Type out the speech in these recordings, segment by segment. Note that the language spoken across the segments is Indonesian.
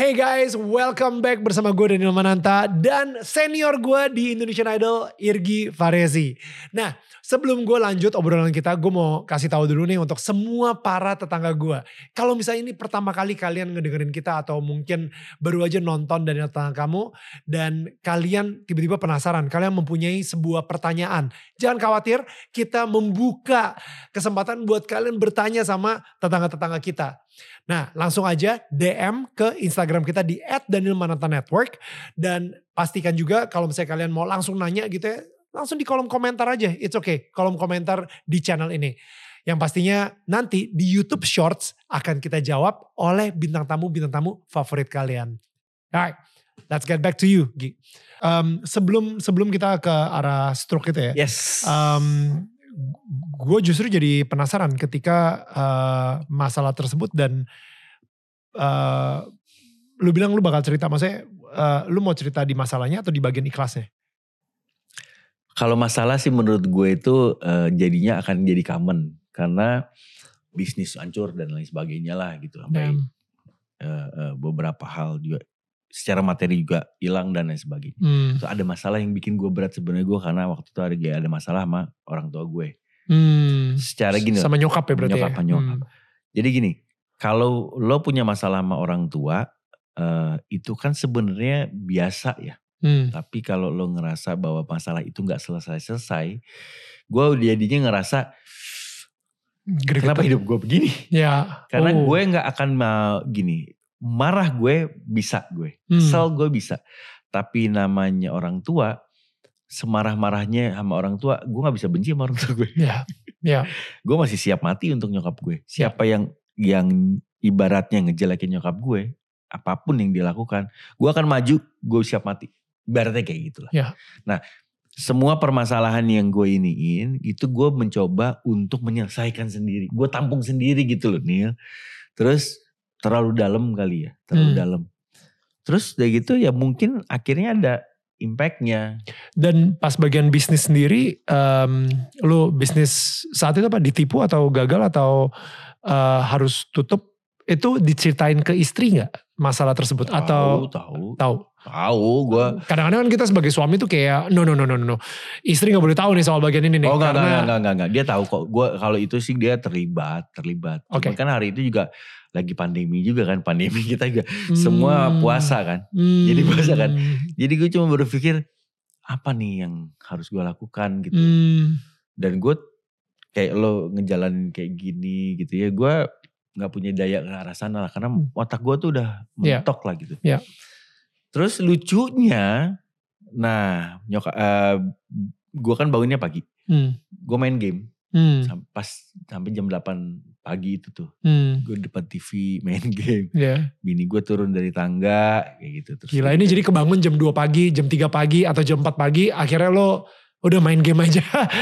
Hey guys, welcome back bersama gue Daniel Mananta dan senior gue di Indonesian Idol, Irgi Farezi. Nah, sebelum gue lanjut obrolan kita, gue mau kasih tahu dulu nih untuk semua para tetangga gue. Kalau misalnya ini pertama kali kalian ngedengerin kita atau mungkin baru aja nonton dari tetangga kamu dan kalian tiba-tiba penasaran, kalian mempunyai sebuah pertanyaan. Jangan khawatir, kita membuka kesempatan buat kalian bertanya sama tetangga-tetangga kita. Nah langsung aja DM ke Instagram kita di @danielmananta_network dan pastikan juga kalau misalnya kalian mau langsung nanya gitu ya, langsung di kolom komentar aja. It's okay, kolom komentar di channel ini. Yang pastinya nanti di YouTube Shorts akan kita jawab oleh bintang tamu-bintang tamu favorit kalian. Alright, let's get back to you, Gi. Um, sebelum sebelum kita ke arah stroke itu ya. Yes. Um, gue justru jadi penasaran ketika uh, masalah tersebut dan uh, lu bilang lu bakal cerita maksudnya uh, lu mau cerita di masalahnya atau di bagian ikhlasnya? Kalau masalah sih menurut gue itu uh, jadinya akan jadi common karena bisnis hancur dan lain sebagainya lah gitu sampai uh, uh, beberapa hal juga secara materi juga hilang dan lain sebagainya. Hmm. So, ada masalah yang bikin gue berat sebenarnya gue karena waktu itu ada ada masalah sama orang tua gue. Hmm. Secara gini sama nyokap ya berarti nyokap ya? nyokap. Hmm. Jadi gini, kalau lo punya masalah sama orang tua uh, itu kan sebenarnya biasa ya. Hmm. Tapi kalau lo ngerasa bahwa masalah itu nggak selesai-selesai, gue jadinya ngerasa Gregetan. kenapa hidup gue begini? Ya. Karena Oh. gue nggak akan mau gini, marah gue bisa gue, Hmm. kesel gue bisa. Tapi namanya orang tua, semarah-marahnya sama orang tua, gue nggak bisa benci sama orang tua gue. Ya. Ya. Gue masih siap mati untuk nyokap gue. Ya. Siapa yang yang ibaratnya ngejelekin nyokap gue, apa pun yang dilakukan, gue akan maju, gue siap mati. Ibaratnya kayak gitu lah. Ya. Nah, semua permasalahan yang gue iniin, itu gue mencoba untuk menyelesaikan sendiri. Gue tampung sendiri gitu loh Neil. Terus terlalu dalam kali ya, terlalu Hmm. dalam. Terus udah gitu ya mungkin akhirnya ada impactnya. Dan pas bagian bisnis sendiri, em, lu bisnis saat itu apa ditipu atau gagal atau eh, harus tutup? Itu diceritain ke istri nggak masalah tersebut atau tahu, tahu? tahu gue Kadang-kadang kan kita sebagai suami tuh kayak no no no no no, istri nggak boleh tahu nih soal bagian ini nih Oh enggak, enggak, enggak, enggak. Dia tahu kok. Gue kalau itu sih dia terlibat, terlibat. Cuma Oke. kan hari itu juga lagi pandemi juga kan. Pandemi kita juga semua Hmm. puasa kan. Hmm. Jadi puasa kan. Jadi gue cuma berpikir apa nih yang harus gue lakukan gitu. Hmm. Dan gue kayak lo ngejalanin kayak gini gitu ya. Gue nggak punya daya ke arah sana lah. Karena Hmm. otak gue tuh udah Iya. mentok lah gitu. Iya. Terus lucunya, nah nyokap, gue kan bangunnya pagi. Hmm. Gue main game. Hmm. Pas sampai jam 8 pagi itu tuh Hmm. gue depan TV main game Ya. bini gue turun dari tangga kayak gitu terus Gila ini jadi kebangun jam 2 pagi, jam 3 pagi atau jam 4 pagi, akhirnya lo udah main game aja.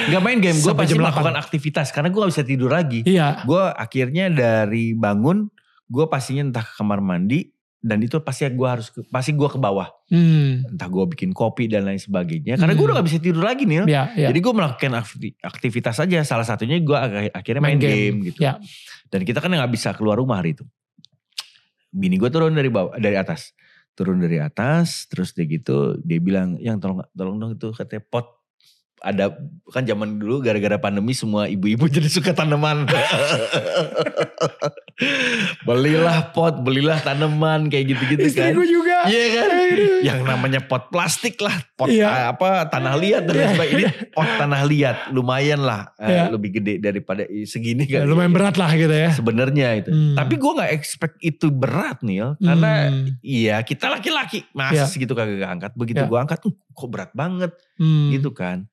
nggak main game gue pasti jam melakukan 8. aktivitas karena gue gak bisa tidur lagi Iya. gue akhirnya dari bangun gue pastinya entah ke kamar mandi dan itu pasti gue harus ke, pasti gue ke bawah Hmm. entah gue bikin kopi dan lain sebagainya karena gue Hmm. udah gak bisa tidur lagi nih Ya, ya. jadi gue melakukan akti- aktivitas aja salah satunya gue ak- akhirnya Main main, game. game. gitu Ya. dan kita kan nggak bisa keluar rumah hari itu bini gue turun dari bawah dari atas turun dari atas terus dia gitu dia bilang yang tolong tolong dong itu katanya pot ada kan zaman dulu gara-gara pandemi semua ibu-ibu jadi suka tanaman belilah pot belilah tanaman kayak gitu-gitu kan gue juga. Iya kan? Yang namanya pot plastik lah, pot Iya. eh, apa tanah liat dan lain Iya. sebagainya. Ini pot tanah liat, lumayan lah, eh, Iya. lebih gede daripada segini Ya, kan. lumayan berat lah gitu ya. Sebenarnya itu. Hmm. Tapi gue nggak expect itu berat Neil, karena Hmm. iya kita laki-laki, Iya. masa segitu kagak angkat. Begitu Iya. gue angkat, "Uh, kok berat banget Hmm. gitu kan.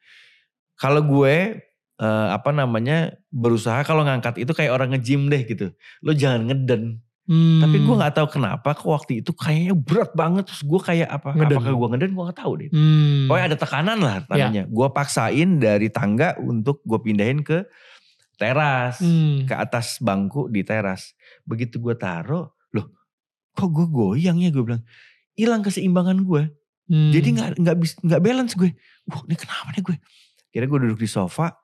Kalau gue eh, apa namanya berusaha kalau ngangkat itu kayak orang nge-gym deh gitu. Lo jangan ngeden. Hmm. Tapi gue nggak tahu kenapa kok waktu itu kayaknya berat banget terus gue kayak apa Ngeden. apakah gue ngeden gue nggak tahu deh. Hmm. Pokoknya ada tekanan lah tandanya. Gue paksain dari tangga untuk gue pindahin ke teras. Hmm. Ke atas bangku di teras. Begitu gue taruh, loh kok gue goyang ya gue bilang. Hilang keseimbangan gue. Hmm. Jadi nggak nggak nggak balance gue. Wah ini kenapa nih gue? Kira gue duduk di sofa,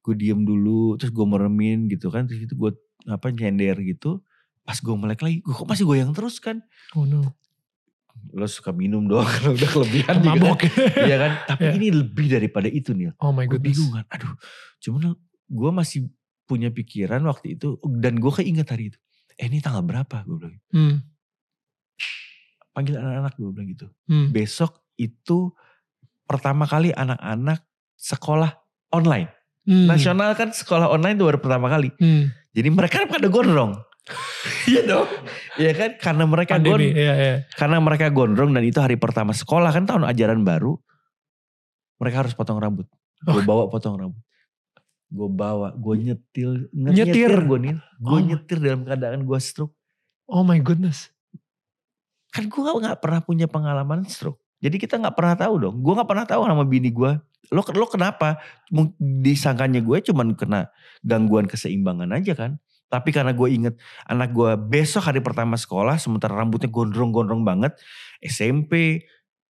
gue diem dulu, terus gue meremin gitu kan, terus itu gue apa nyender gitu. Pas gue melek lagi, gue kok masih goyang terus kan? Oh no. Lo suka minum doang kalau udah kelebihan juga. Mabok. Iya kan? Tapi Ya. ini lebih daripada itu nih. oh my Gue goodness. bingung kan. Aduh, cuman gue masih punya pikiran waktu itu dan gue keinget hari itu. Eh ini tanggal berapa? Gue bilang. Hmm. Panggil anak-anak gue bilang gitu. Hmm. besok itu pertama kali anak-anak sekolah online. Hmm. Nasional kan sekolah online itu baru pertama kali. Hmm. Jadi mereka pada gondrong. Iya dong. Iya kan karena mereka gon, Pandemi. Iya, iya. karena mereka gondrong dan itu hari pertama sekolah kan tahun ajaran baru. Mereka harus potong rambut. Gue bawa potong rambut. Gue bawa, gue nyetil, Nyetir? gue nih. Gue Oh. nyetir dalam keadaan gue stroke. Oh my goodness. Kan gue gak pernah punya pengalaman stroke. Jadi kita gak pernah tahu dong. Gue gak pernah tahu nama bini gue. Lo, lo kenapa? Disangkanya gue cuman kena gangguan keseimbangan aja kan. Tapi karena gue inget anak gue besok hari pertama sekolah sementara rambutnya gondrong-gondrong banget. SMP,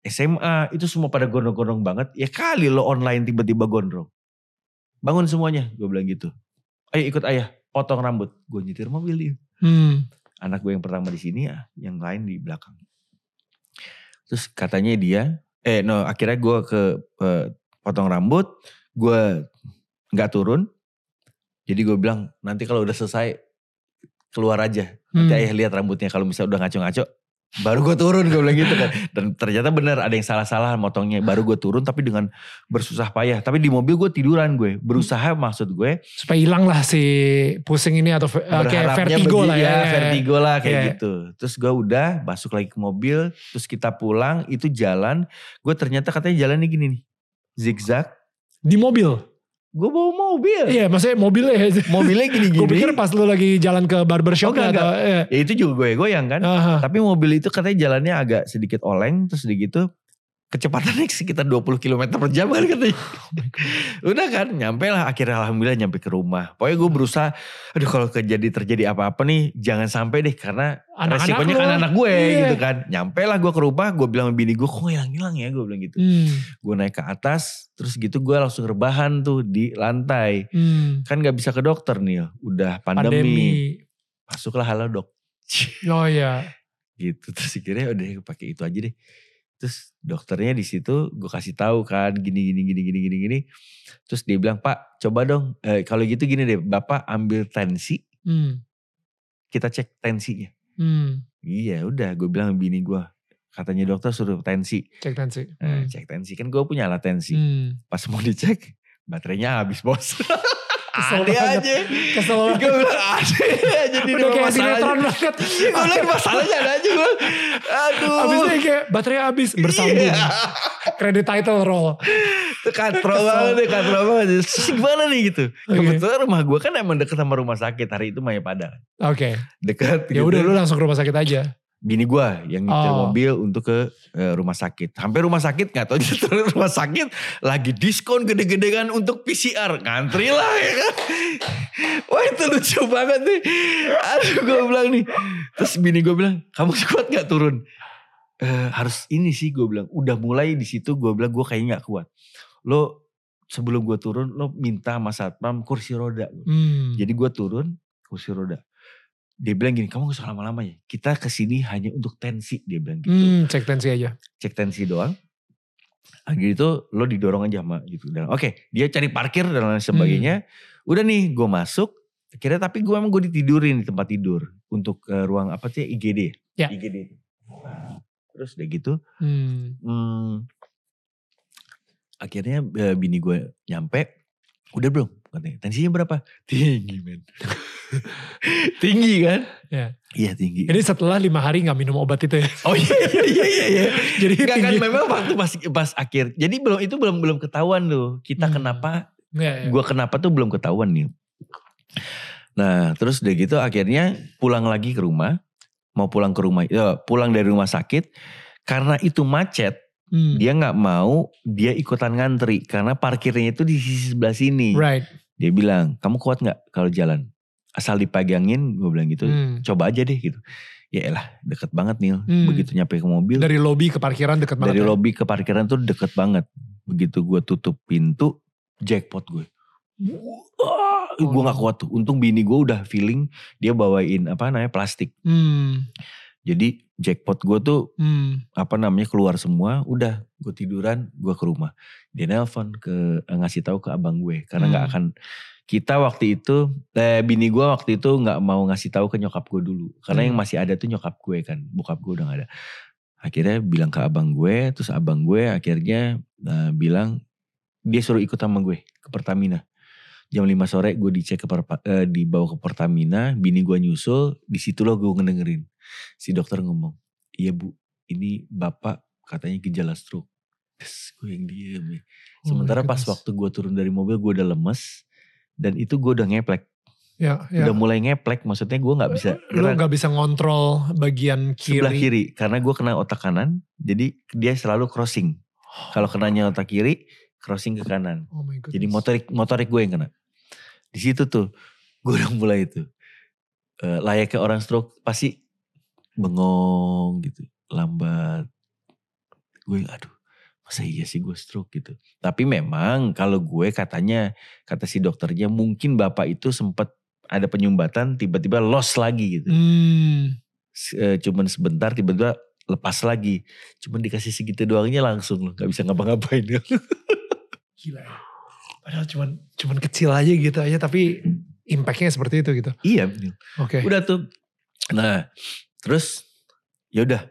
SMA itu semua pada gondrong-gondrong banget. Ya kali lo online tiba-tiba gondrong. Bangun semuanya gue bilang gitu. Ayo ikut ayah potong rambut. Gue nyetir mobil dia Hmm. Anak gue yang pertama di sini ya, yang lain di belakang. Terus katanya dia, eh no akhirnya gue ke eh, potong rambut, gue nggak turun. Jadi gue bilang nanti kalau udah selesai keluar aja. Nanti Hmm. ayah lihat rambutnya kalau misalnya udah ngaco-ngaco. Baru gue turun gue bilang gitu kan. Dan ternyata benar ada yang salah-salah motongnya. Baru gue turun tapi dengan bersusah payah. Tapi di mobil gue tiduran gue. Berusaha maksud gue Supaya hilang lah si pusing ini atau uh, kayak vertigo lah ya. ya, vertigo lah kayak Iya. gitu. Terus gue udah masuk lagi ke mobil, terus kita pulang, itu jalan, gue ternyata katanya jalannya gini nih, zigzag. Di mobil. Gue bawa mobil, Iya maksudnya mobilnya ya. mobilnya Gue gini-gini. pikir pas lu lagi jalan ke barbershop Oh, enggak, atau iya. Ya itu juga gue goyang kan. Aha. Tapi mobil itu katanya jalannya agak sedikit oleng, terus udah gitu kecepatannya sekitar 20 km per jam kan katanya. Udah kan, nyampe lah akhirnya alhamdulillah nyampe ke rumah. Pokoknya gue berusaha, aduh kalau kejadi terjadi apa-apa nih jangan sampai deh karena Anak-anak resikonya lo. kan anak gue Iya. gitu kan. Nyampe lah gue ke rumah, gue bilang sama bini gue kok hilang-hilang ya gue bilang gitu. Hmm. Gue naik ke atas, terus gitu gue langsung rebahan tuh di lantai. Hmm. Kan gak bisa ke dokter nih, udah pandemi. Pandemi. Masuklah halo dok. Oh iya. gitu terus akhirnya udah pakai itu aja deh terus dokternya di situ gue kasih tahu kan gini gini gini gini gini gini terus dia bilang pak coba dong eh, kalau gitu gini deh bapak ambil tensi Hmm. kita cek tensinya Hmm. iya udah gue bilang bini gue katanya dokter suruh tensi Cek tensi. Eh, Hmm. cek tensi kan gue punya alat tensi Hmm. pas mau dicek baterainya habis bos Kesel ada banget. aja Kesel banget. gue bilang ada aja di Udah kayak sinetron banget. Gue bilang masalahnya ada aja gue aduh Abis itu kayak baterai habis bersambung. Iya. Credit title roll. Itu katro banget deh, katro banget. Terus gimana nih gitu. Oke. Kebetulan rumah gue kan emang deket sama rumah sakit. Hari itu Maya Padang. Oke. Deket Ya gitu. udah lu langsung ke rumah sakit aja. Bini gue yang nyetir Oh. mobil untuk ke eh, rumah sakit. Sampai rumah sakit gak tau nyetir rumah sakit. Lagi diskon gede-gedean untuk PCR. Ngantri lah ya kan. Wah itu lucu banget nih. Aduh gue bilang nih. Terus bini gue bilang kamu kuat gak turun? "Eh, harus ini sih gue bilang. Udah mulai di situ gue bilang gue kayaknya gak kuat. Lo sebelum gue turun lo minta sama satpam kursi roda. Hmm. Jadi gue turun kursi roda. Dia bilang gini, kamu gak usah lama-lama ya. Kita ke sini hanya untuk tensi, dia bilang gitu. Hmm, cek tensi aja. Cek tensi doang. Akhirnya itu lo didorong aja sama gitu. Dan oke, dia cari parkir dan lain sebagainya. Udah nih, gue masuk. Akhirnya tapi gue emang gue ditidurin di tempat tidur. Untuk eh, ruang apa sih, IGD. Ya. IGD. Terus udah gitu, Hmm. hmm, akhirnya eh, bini gue nyampe. Udah belum? Katanya, tensinya berapa? Tinggi men. tinggi kan? Ya. Iya tinggi. Ini setelah lima hari nggak minum obat itu ya. Oh iya iya iya iya. Jadi Enggak kan memang waktu pas pas akhir. Jadi belum itu belum belum ketahuan loh. Kita Hmm. kenapa Ya, ya. gua kenapa tuh belum ketahuan nih. Nah, terus udah gitu akhirnya pulang lagi ke rumah. Mau pulang ke rumah, ya, pulang dari rumah sakit karena itu macet, Hmm. dia nggak mau dia ikutan ngantri karena parkirnya itu di sisi sebelah sini. Right. Dia bilang, kamu kuat nggak kalau jalan? Asal dipegangin, gue bilang gitu. Hmm. Coba aja deh gitu. Ya elah, deket banget Nil. Hmm. Begitu nyampe ke mobil, Dari lobi ke parkiran deket banget dari ya? lobi ke parkiran tuh deket banget. Begitu gue tutup pintu, jackpot gue. Wah, Oh, gue gak kuat tuh. Untung bini gue udah feeling dia bawain apa namanya plastik. Hmm. Jadi jackpot gue tuh Hmm. apa namanya keluar semua. Udah gue tiduran, gue ke rumah. Dia nelpon ke eh, ngasih tahu ke abang gue karena nggak Hmm. akan kita waktu itu eh, bini gue waktu itu nggak mau ngasih tahu ke nyokap gue dulu karena Hmm. yang masih ada tuh nyokap gue kan bokap gue udah gak ada akhirnya bilang ke abang gue terus abang gue akhirnya eh, bilang dia suruh ikut sama gue ke Pertamina jam 5 sore gue dicek ke eh, dibawa ke Pertamina bini gue nyusul di situlah gue ngedengerin si dokter ngomong iya bu ini bapak katanya gejala stroke Terus gue yang diem ya. Oh Sementara pas goodness. waktu gue turun dari mobil gue udah lemes dan itu gue udah ngeplek, Ya, ya. udah mulai ngeplek. Maksudnya gue nggak bisa Lu gak bisa ngontrol bagian kiri. sebelah kiri karena gue kena otak kanan. Jadi dia selalu crossing. Kalau kenanya otak kiri, crossing ke kanan. Oh my goodness. Jadi motorik motorik gue yang kena. Di situ tuh gue udah mulai itu Eh, layaknya orang stroke pasti bengong gitu, lambat. Gue aduh masa iya sih gue stroke gitu. Tapi memang kalau gue katanya kata si dokternya mungkin bapak itu sempat ada penyumbatan tiba-tiba loss lagi gitu. Hmm. Eh, cuman sebentar tiba-tiba lepas lagi. Cuman dikasih segitu doangnya langsung loh, gak bisa ngapa-ngapain. Gila ya. Padahal cuman, cuman kecil aja gitu aja tapi impactnya seperti itu gitu. iya. Oke. Udah tuh. Nah, terus ya udah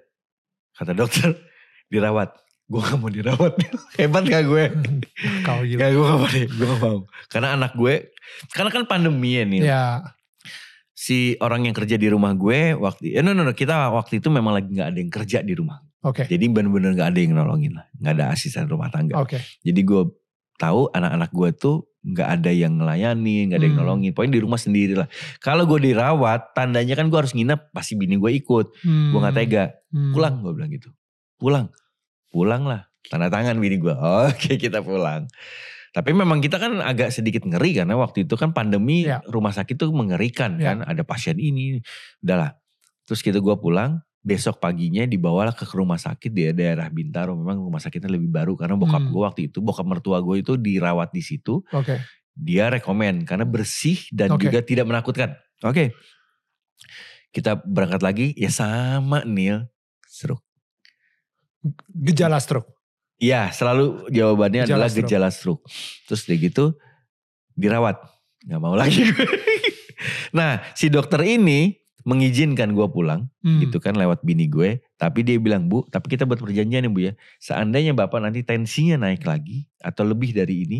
kata dokter dirawat. Gue gak mau dirawat. Hebat gak gue? Kau gila. Gak gue gak mau deh. Gue gak mau. Karena anak gue, karena kan pandemi ya nih. Ya. Si orang yang kerja di rumah gue waktu, eh no no no kita waktu itu memang lagi gak ada yang kerja di rumah. Oke. Jadi bener-bener gak ada yang nolongin lah. Gak ada asisten rumah tangga. Oke. Jadi gue tahu anak-anak gue tuh nggak ada yang ngelayani, nggak ada yang Hmm. nolongin. Pokoknya di rumah sendiri lah. Kalau gue dirawat, tandanya kan gue harus nginep. Pasti bini gue ikut. Gue nggak tega. Hmm. Pulang gue bilang gitu. Pulang, pulang lah. Tanda tangan bini gue. Oke kita pulang. Tapi memang kita kan agak sedikit ngeri karena waktu itu kan pandemi Ya. rumah sakit tuh mengerikan Ya. kan. Ada pasien ini, udahlah. Terus kita gue pulang. Besok paginya dibawalah ke rumah sakit di daerah Bintaro. Memang rumah sakitnya lebih baru karena bokap Hmm. gue waktu itu, bokap mertua gue itu dirawat di situ. Oke. Dia rekomen karena bersih dan Oke. juga tidak menakutkan. Oke. Kita berangkat lagi ya sama Neil. Seru. Gejala stroke. Iya selalu jawabannya Gejala adalah stroke. gejala stroke. Terus dia gitu dirawat. Gak mau lagi gue. nah si dokter ini mengizinkan gue pulang. Hmm. gitu kan lewat bini gue. Tapi dia bilang bu, tapi kita buat perjanjian ya bu ya. Seandainya bapak nanti tensinya naik lagi atau lebih dari ini,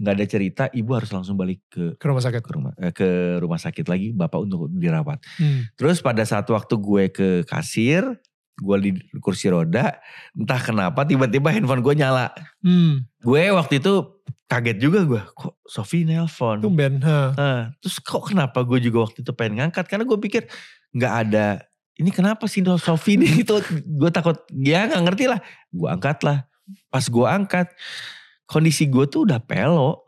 nggak ada cerita, ibu harus langsung balik ke Ke rumah sakit. ke rumah eh, ke rumah sakit lagi, bapak untuk dirawat. Hmm. Terus pada saat waktu gue ke kasir, gue di kursi roda, entah kenapa tiba-tiba handphone gue nyala. Hmm. Gue waktu itu kaget juga gue, kok Sofi nelpon. Tumben. Ha. Nah, terus kok kenapa gue juga waktu itu pengen ngangkat karena gue pikir nggak ada ini kenapa sih Sofi nih itu gue takut ya nggak ngerti lah gue angkat lah pas gue angkat kondisi gue tuh udah pelo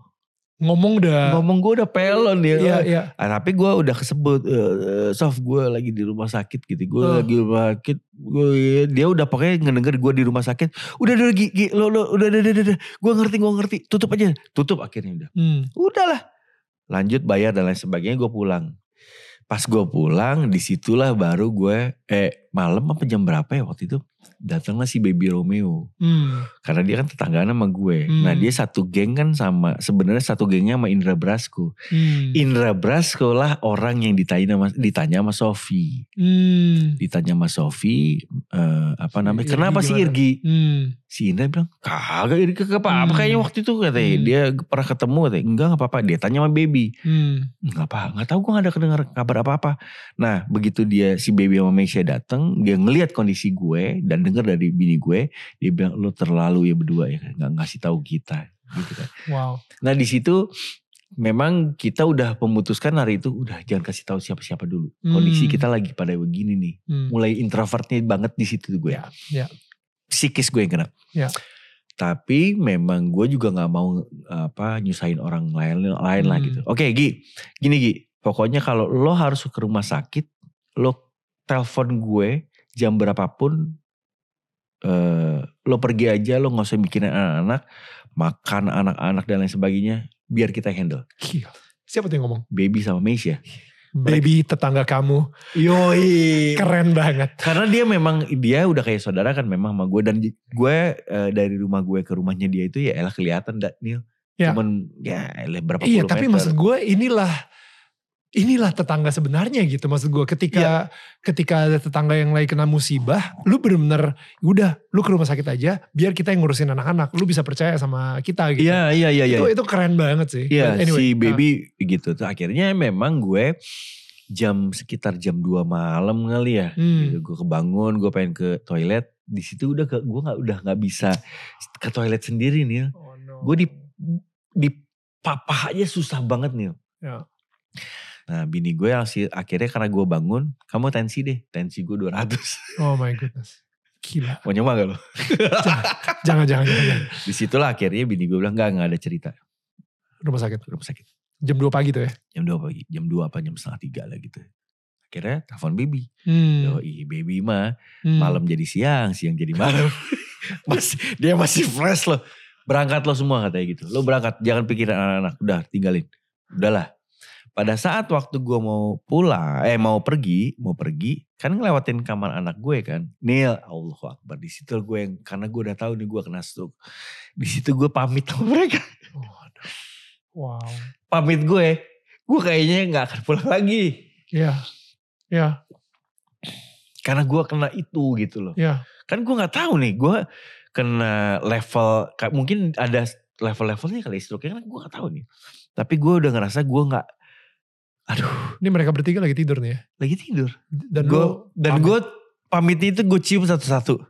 Ngomong dah. ngomong gue udah pelo nih Iya, iya. Ah, tapi gue udah kesebut eh, Sof gue lagi di rumah sakit gitu gue Oh. lagi di rumah sakit gue dia udah pokoknya ngedenger gue di rumah sakit udah udah Gi, Gi, lo lo udah udah udah, udah. gue ngerti gue ngerti tutup aja tutup akhirnya udah Hmm. udahlah lanjut bayar dan lain sebagainya gue pulang pas gue pulang di situlah baru gue eh malam apa jam berapa ya waktu itu datanglah si baby Romeo Hmm. karena dia kan tetanggaan sama gue Hmm. nah dia satu geng kan sama sebenarnya satu gengnya sama Indra Brasko Hmm. Indra Brasko lah orang yang ditanya sama ditanya sama Sofi Hmm. ditanya sama Sofi eh, apa namanya Irgi kenapa sih? Irgi Hmm. si Indra bilang kagak Irgi kagak apa-apa Hmm. kayaknya waktu itu katanya Hmm. dia pernah ketemu katanya enggak nggak apa-apa dia tanya sama baby Hmm. nggak apa nggak tahu gue nggak ada kedengar kabar apa apa nah begitu dia si baby sama Meisha datang dia ngelihat kondisi gue dan dengar dari bini gue dia bilang lo terlalu ya berdua ya nggak ngasih tahu kita gitu kan Wow. nah di situ memang kita udah memutuskan hari itu udah jangan kasih tahu siapa-siapa dulu kondisi Hmm. kita lagi pada begini nih Hmm. mulai introvertnya banget di situ gue Ya, ya. psikis gue yang kena Ya. Tapi memang gue juga nggak mau apa nyusahin orang lain lain lah Hmm. gitu. Oke Gi, gini Gi. Pokoknya kalau lo harus ke rumah sakit, lo telepon gue jam berapapun. eh lo pergi aja, lo nggak usah mikirin anak-anak, makan anak-anak dan lain sebagainya. Biar kita handle. Gila. Siapa tuh yang ngomong? Baby sama Meisha. Baby tetangga kamu. Yoi. Keren banget. Karena dia memang dia udah kayak saudara kan memang sama gue dan gue eh, dari rumah gue ke rumahnya dia itu ya elah kelihatan Daniel. Ya. Cuman ya berapa Iya puluh tapi meter. maksud gue inilah inilah tetangga sebenarnya gitu maksud gue ketika ketika ada tetangga yang lagi kena musibah lu bener-bener udah lu ke rumah sakit aja biar kita yang ngurusin anak-anak lu bisa percaya sama kita gitu Iya iya iya iya. itu itu keren banget sih Iya anyway, si nah, baby gitu tuh akhirnya memang gue jam sekitar jam 2 malam kali ya. hmm, Gitu, gue kebangun, gue pengen ke toilet. Di situ udah ke, gue nggak udah nggak bisa ke toilet sendiri nih. oh no. Gue di di papah aja susah banget nih. Ya. Nah bini gue langsung akhirnya karena gue bangun, kamu tensi deh, tensi gue 200. oh my goodness gila Mau nyoba gak lo? jangan jangan jangan, jangan. Di situlah akhirnya bini gue bilang, gak, gak ada cerita. rumah sakit rumah sakit. jam 2 pagi tuh ya Jam 2 pagi, jam 2 apa jam setengah 3 lah gitu. Akhirnya telepon baby. hmm. Yoi, baby mah hmm. malam jadi siang, siang jadi malam. masih, dia masih fresh loh. Berangkat lo semua katanya gitu. Lo berangkat, jangan pikirin anak-anak. Udah tinggalin. Udahlah. Pada saat waktu gue mau pulang, eh mau pergi, mau pergi, kan ngelewatin kamar anak gue kan. Nil, Allah Akbar. Di situ gue yang, karena gue udah tahu nih gue kena stroke. Di situ gue pamit sama mereka. Wow Pamit gue, gue kayaknya nggak akan pulang lagi. ya ya Karena gue kena itu gitu loh. ya kan gue nggak tahu nih gue kena level mungkin ada level-levelnya kali stroke-nya kan gue nggak tahu nih tapi gue udah ngerasa gue nggak aduh. Ini mereka bertiga lagi tidur nih ya? Lagi tidur? Dan gue dan gue pamit itu gue cium satu-satu.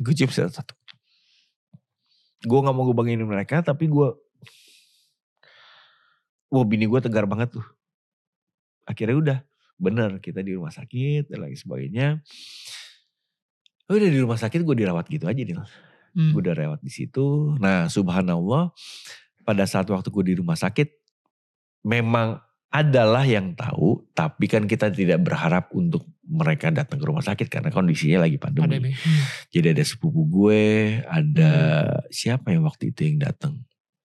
Gue cium satu-satu. Gue nggak mau gue banginin mereka tapi gue wah bini gue tegar banget tuh. Akhirnya udah bener kita di rumah sakit dan lain sebagainya. Udah di rumah sakit gue dirawat gitu aja nih Hmm. gue udah lewat di situ. Nah, subhanallah, pada saat waktu gue di rumah sakit, memang adalah yang tahu, tapi kan kita tidak berharap untuk mereka datang ke rumah sakit karena kondisinya lagi pandemi. pandemi Hmm. Jadi ada sepupu gue, ada siapa yang waktu itu yang datang.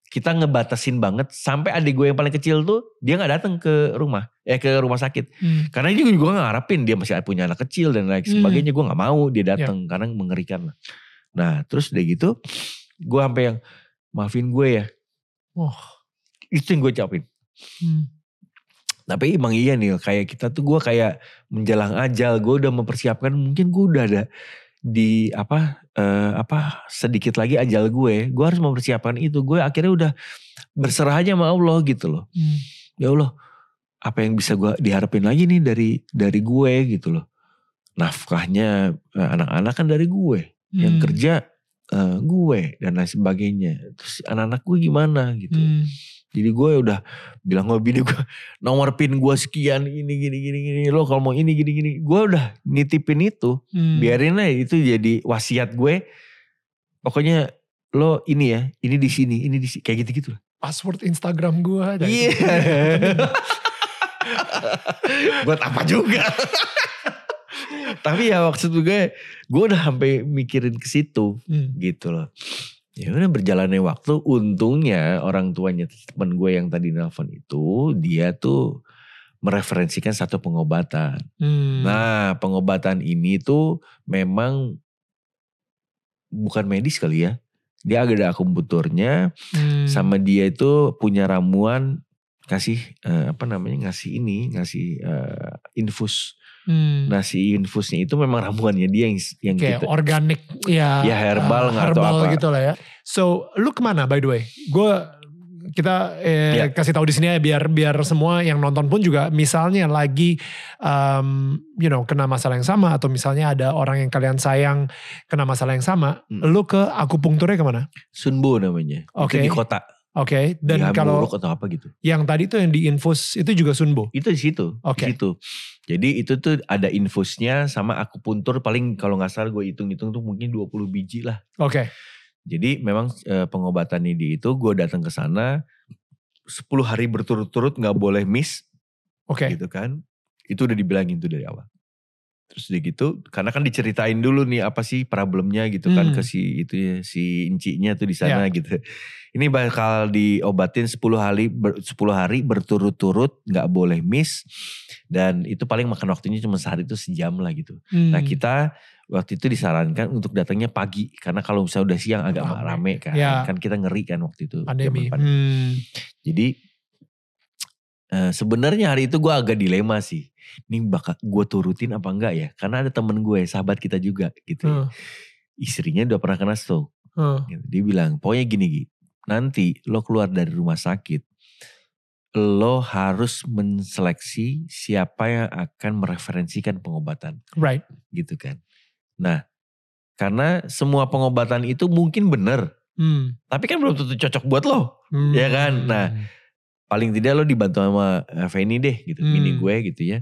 Kita ngebatasin banget sampai adik gue yang paling kecil tuh dia nggak datang ke rumah, eh ke rumah sakit. Hmm. Karena dia juga nggak ngarepin dia masih punya anak kecil dan lain Hmm. sebagainya. Gue nggak mau dia datang karena mengerikan lah. Nah terus udah gitu, gue sampai yang maafin gue ya. Wah. Itu yang gue ucapin. Hmm. Tapi emang iya nih, kayak kita tuh gue kayak menjelang ajal, gue udah mempersiapkan mungkin gue udah ada di apa eh, apa sedikit lagi ajal gue, gue harus mempersiapkan itu. Gue akhirnya udah berserah aja sama Allah gitu loh. Hmm. Ya Allah, apa yang bisa gue diharapin lagi nih dari dari gue gitu loh. Nafkahnya eh, anak-anak kan dari gue, yang Hmm. kerja eh, gue dan lain sebagainya. Terus anak-anak gue gimana gitu. Hmm. Jadi gue udah bilang sama bini gue nomor pin gue sekian ini gini gini gini lo kalau mau ini gini gini gue udah nitipin itu Hmm. biarin aja itu jadi wasiat gue pokoknya lo ini ya ini di sini ini di sini kayak gitu gitu password Instagram gue ada iya itu. buat apa juga tapi ya maksud gue gue udah sampai mikirin ke situ Hmm. gitu loh. Ya udah berjalannya waktu, untungnya orang tuanya teman gue yang tadi nelpon itu, dia tuh mereferensikan satu pengobatan. Hmm. Nah pengobatan ini tuh memang bukan medis kali ya. Dia ada akupunkturnya, Hmm. sama dia itu punya ramuan kasih eh, apa namanya ngasih ini ngasih eh, infus. Hmm. Nah si infusnya itu memang ramuannya dia yang yang kayak kita organik ya Ya, herbal uh, nggak herbal apa. gitu lah ya so lu ke mana by the way gue kita eh, Ya. kasih tahu di sini ya biar biar semua yang nonton pun juga misalnya lagi um, you know kena masalah yang sama atau misalnya ada orang yang kalian sayang kena masalah yang sama Hmm. lu ke akupunkturnya ke mana Sunbo namanya. Oke. Itu di kota. Oke dan di kalau Hamburg atau apa gitu. yang tadi tuh yang diinfus itu juga sunbo Itu di situ. Oke. Di situ. Jadi itu tuh ada infusnya sama akupuntur paling kalau nggak salah gue hitung-hitung tuh mungkin 20 biji lah. oke Jadi memang eh, pengobatan ini itu gue datang ke sana 10 hari berturut-turut nggak boleh miss Oke. gitu kan. Itu udah dibilangin tuh dari awal. Terus udah gitu, karena kan diceritain dulu nih apa sih problemnya gitu kan Hmm. ke si itu ya, si incinya tuh di sana gitu. Ini bakal diobatin 10 hari ber, 10 hari berturut-turut nggak boleh miss dan itu paling makan waktunya cuma sehari itu sejam lah gitu. Hmm. Nah kita waktu itu disarankan untuk datangnya pagi karena kalau misalnya udah siang agak Rame. rame, kan. Ya. Kan kita ngeri kan waktu itu. pandemi. zaman pandemi. Hmm. Jadi eh, sebenarnya hari itu gue agak dilema sih. Ini bakal gue turutin apa enggak ya? Karena ada temen gue, sahabat kita juga gitu. ya. Hmm. Istrinya udah pernah kena stroke. Hmm. gitu. Dia bilang, pokoknya gini Gi, nanti lo keluar dari rumah sakit, lo harus menseleksi siapa yang akan mereferensikan pengobatan Right. gitu kan. Nah, karena semua pengobatan itu mungkin bener, Hmm. tapi kan belum tentu cocok buat lo. Hmm. Ya kan? Nah, paling tidak lo dibantu sama Feni deh gitu, Hmm. mini gue gitu ya.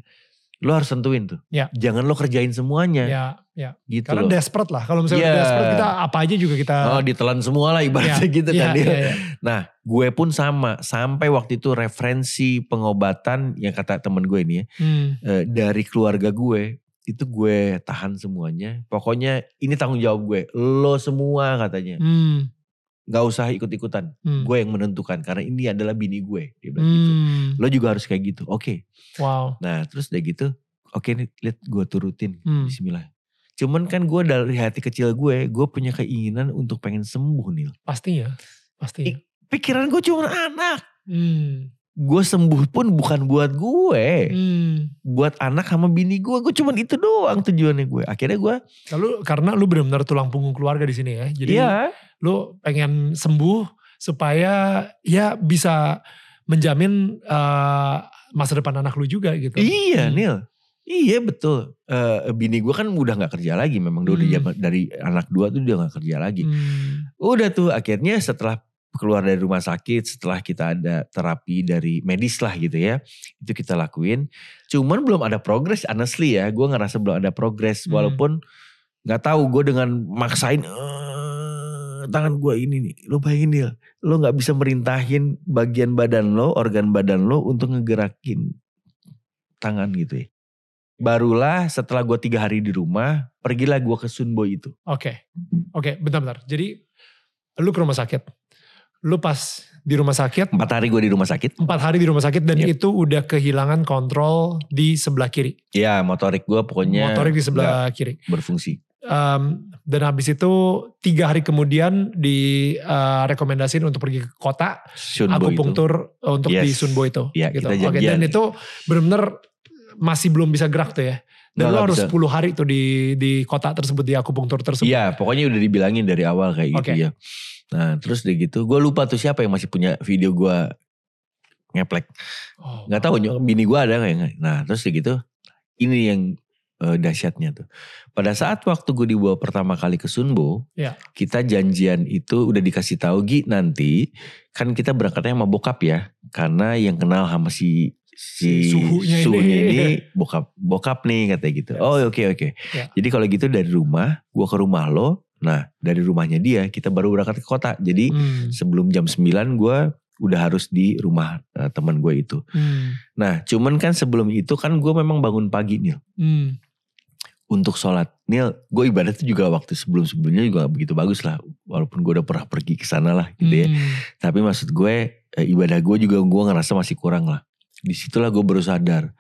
Lo harus tentuin tuh. Ya. Jangan lo kerjain semuanya ya, ya. gitu Karena loh. desperate lah. Kalau misalnya Iya. desperate kita apa aja juga kita. Oh ditelan semua lah ibaratnya gitu Iya, kan. iya. Nah gue pun sama. Sampai waktu itu referensi pengobatan yang kata temen gue ini ya. Hmm. eh, dari keluarga gue. Itu gue tahan semuanya. Pokoknya ini tanggung jawab gue. Lo semua katanya. Hmm. Gak usah ikut-ikutan. Hmm. Gue yang menentukan. Karena ini adalah bini gue. Dia bilang gitu. Hmm. Lo juga harus kayak gitu. Oke. Wow. Nah terus udah gitu. Oke nih lihat gue turutin. Hmm. Bismillah. Cuman kan gue dari hati kecil gue. Gue punya keinginan untuk pengen sembuh Nil. Pastinya. Pastinya. Pikiran gue cuma anak. Hmm. Gue sembuh pun bukan buat gue. Hmm. Buat anak sama bini gue. Gue cuman itu doang tujuannya gue. Akhirnya gue. Lalu karena lu benar-benar tulang punggung keluarga di sini ya. Jadi Iya. Lu pengen sembuh supaya ya bisa menjamin eh, masa depan anak lu juga gitu. Iya Hmm. Nil. Iya betul. Eh bini gue kan udah gak kerja lagi. Memang dia udah Hmm. dari anak dua tuh dia gak kerja lagi. Hmm. Udah tuh akhirnya setelah keluar dari rumah sakit, setelah kita ada terapi dari medis lah gitu ya. Itu kita lakuin. Cuman belum ada progres honestly ya. Gue ngerasa belum ada progres. Hmm. Walaupun gak tahu gue dengan maksain "Eh, tangan gue ini nih. Lo bayangin Nil. Lo gak bisa merintahin bagian badan lo, organ badan lo untuk ngegerakin tangan gitu ya. Barulah setelah gue tiga hari di rumah, pergilah gue ke Sunbo itu. Oke. Oke, bentar-bentar. Jadi lu ke rumah sakit. Lu pas di rumah sakit, Empat hari gue di rumah sakit. empat hari di rumah sakit dan Yep. itu udah kehilangan kontrol di sebelah kiri. Ya motorik gue pokoknya Motorik di sebelah kiri. berfungsi. Um, dan habis itu tiga hari kemudian direkomendasiin untuk pergi ke kota Sunbo itu. akupunktur untuk Yes. di Sunbo itu. Iya, gitu. kita Oke, janjian. dan itu benar-benar masih belum bisa gerak tuh ya. Dan nggak harus bisa. 10 hari tuh di di kota tersebut di akupunktur tersebut. Iya pokoknya udah dibilangin dari awal kayak gitu Oke. ya. Nah terus deh gitu. Gue lupa tuh siapa yang masih punya video gue ngeplek. Oh, Gak tahu nyok bini gue ada kayak Nah terus deh gitu. Ini yang eh, dahsyatnya tuh. Pada saat waktu gue dibawa pertama kali ke Sunbo. Iya. Kita janjian itu udah dikasih tahu Gi nanti. Kan kita berangkatnya sama bokap ya. Karena yang kenal sama si si Suhunya ini. suhunya ini bokap bokap nih katanya gitu. Yes. Oh oke oke. Ya. Jadi kalau gitu dari rumah, gua ke rumah lo. Nah dari rumahnya dia kita baru berangkat ke kota. Jadi Hmm, sebelum jam 9 gua udah harus di rumah eh, teman gue itu. hmm, Nah cuman kan sebelum itu kan gue memang bangun pagi Nil. hmm. Untuk sholat. Nil gue ibadah tuh juga waktu sebelum-sebelumnya juga gak begitu bagus lah. Walaupun gue udah pernah pergi ke sana lah gitu ya. Hmm. Tapi maksud gue eh, ibadah gue juga gue ngerasa masih kurang lah. Di situlah gue baru sadar.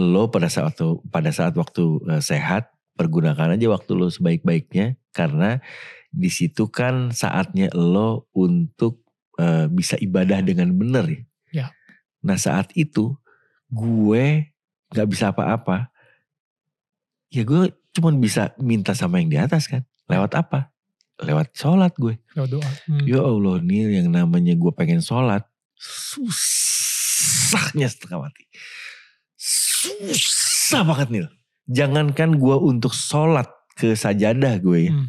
Lo pada saat waktu, pada saat waktu eh, sehat pergunakan aja waktu lo sebaik-baiknya karena di situ kan saatnya lo untuk eh, bisa ibadah dengan benar ya. Ya. Nah saat itu gue nggak bisa apa-apa. Ya gue cuman bisa minta sama yang di atas kan. Lewat apa? Lewat sholat gue. Lewat doa. Hmm. Ya Allah Nil yang namanya gue pengen sholat. Susahnya setengah mati. Susah banget Nil. Jangankan gue untuk sholat ke sajadah gue ya. Hmm.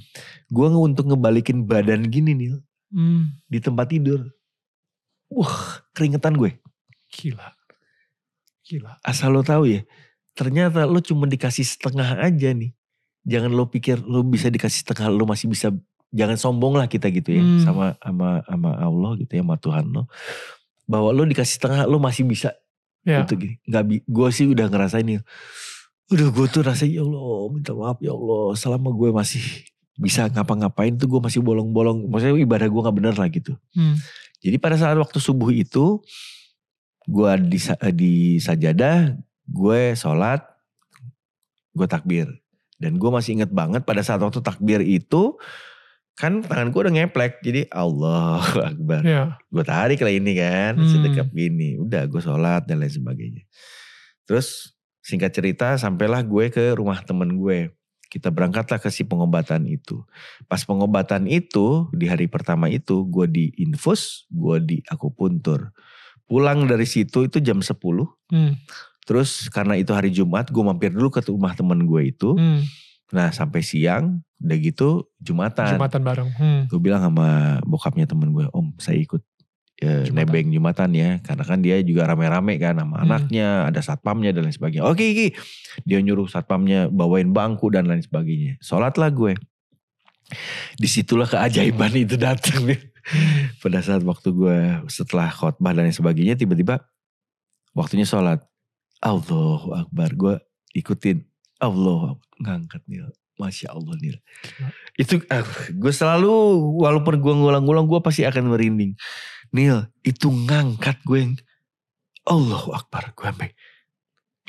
Gue untuk ngebalikin badan gini Nil. Hmm. Di tempat tidur. Wah keringetan gue. Gila. Gila. Asal lo tahu ya. Ternyata lo cuma dikasih setengah aja nih. Jangan lo pikir lo bisa dikasih setengah lo masih bisa jangan sombong lah kita gitu ya Hmm. sama sama sama Allah gitu ya sama Tuhan lo bahwa lo dikasih tengah lo masih bisa Ya. untuk gini bi gue sih udah ngerasain nih udah gue tuh rasanya ya Allah minta maaf ya Allah selama gue masih bisa ngapa-ngapain tuh gue masih bolong-bolong maksudnya ibadah gue nggak bener lah gitu Hmm. jadi pada saat waktu subuh itu gue di di sajadah gue sholat gue takbir. Dan gue masih inget banget pada saat waktu takbir itu kan tangan gue udah ngeplek. Jadi Allah Akbar. Ya. gue tarik lah ini kan Hmm. sedekap gini. Udah gue sholat dan lain sebagainya. Terus singkat cerita sampailah gue ke rumah temen gue. Kita berangkatlah ke si pengobatan itu. Pas pengobatan itu di hari pertama itu gue di infus gue di akupuntur pulang dari situ itu jam 10 Hmm. Terus karena itu hari Jumat gue mampir dulu ke rumah temen gue itu Hmm. nah sampai siang udah gitu Jumatan Jumatan bareng. Hmm. gue bilang sama bokapnya temen gue om saya ikut eh, Jumatan. nebeng jumatan ya karena kan dia juga rame-rame kan sama Hmm. anaknya ada satpamnya dan lain sebagainya oke Ki dia nyuruh satpamnya bawain bangku dan lain sebagainya sholatlah gue di situlah keajaiban itu datang pada saat waktu gue setelah khotbah dan lain sebagainya tiba-tiba waktunya sholat Allahu Akbar. Gue ikutin. Allah ngangkat nih Masya Allah nih itu ah, gue selalu walaupun gue ngulang-ngulang gue pasti akan merinding. Nil itu ngangkat gue yang Allahu Akbar. Gue sampai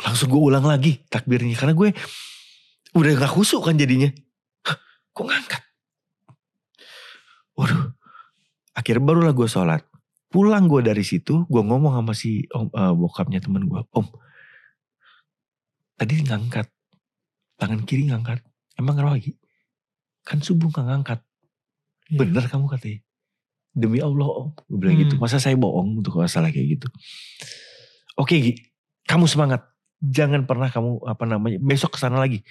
langsung gue ulang lagi takbirnya karena gue udah gak khusuk kan jadinya. Hah, kok ngangkat? Waduh. Akhirnya barulah gue sholat. Pulang gue dari situ gue ngomong sama si om, eh, bokapnya temen gue om tadi ngangkat. Tangan kiri ngangkat. Emang kenapa lagi kan subuh gak ngangkat. Iya. bener kamu katanya. Demi Allah om. Gue bilang Hmm. gitu masa saya bohong untuk masalah kayak gitu? Oke Gi kamu semangat. Jangan pernah kamu apa namanya besok ke sana lagi.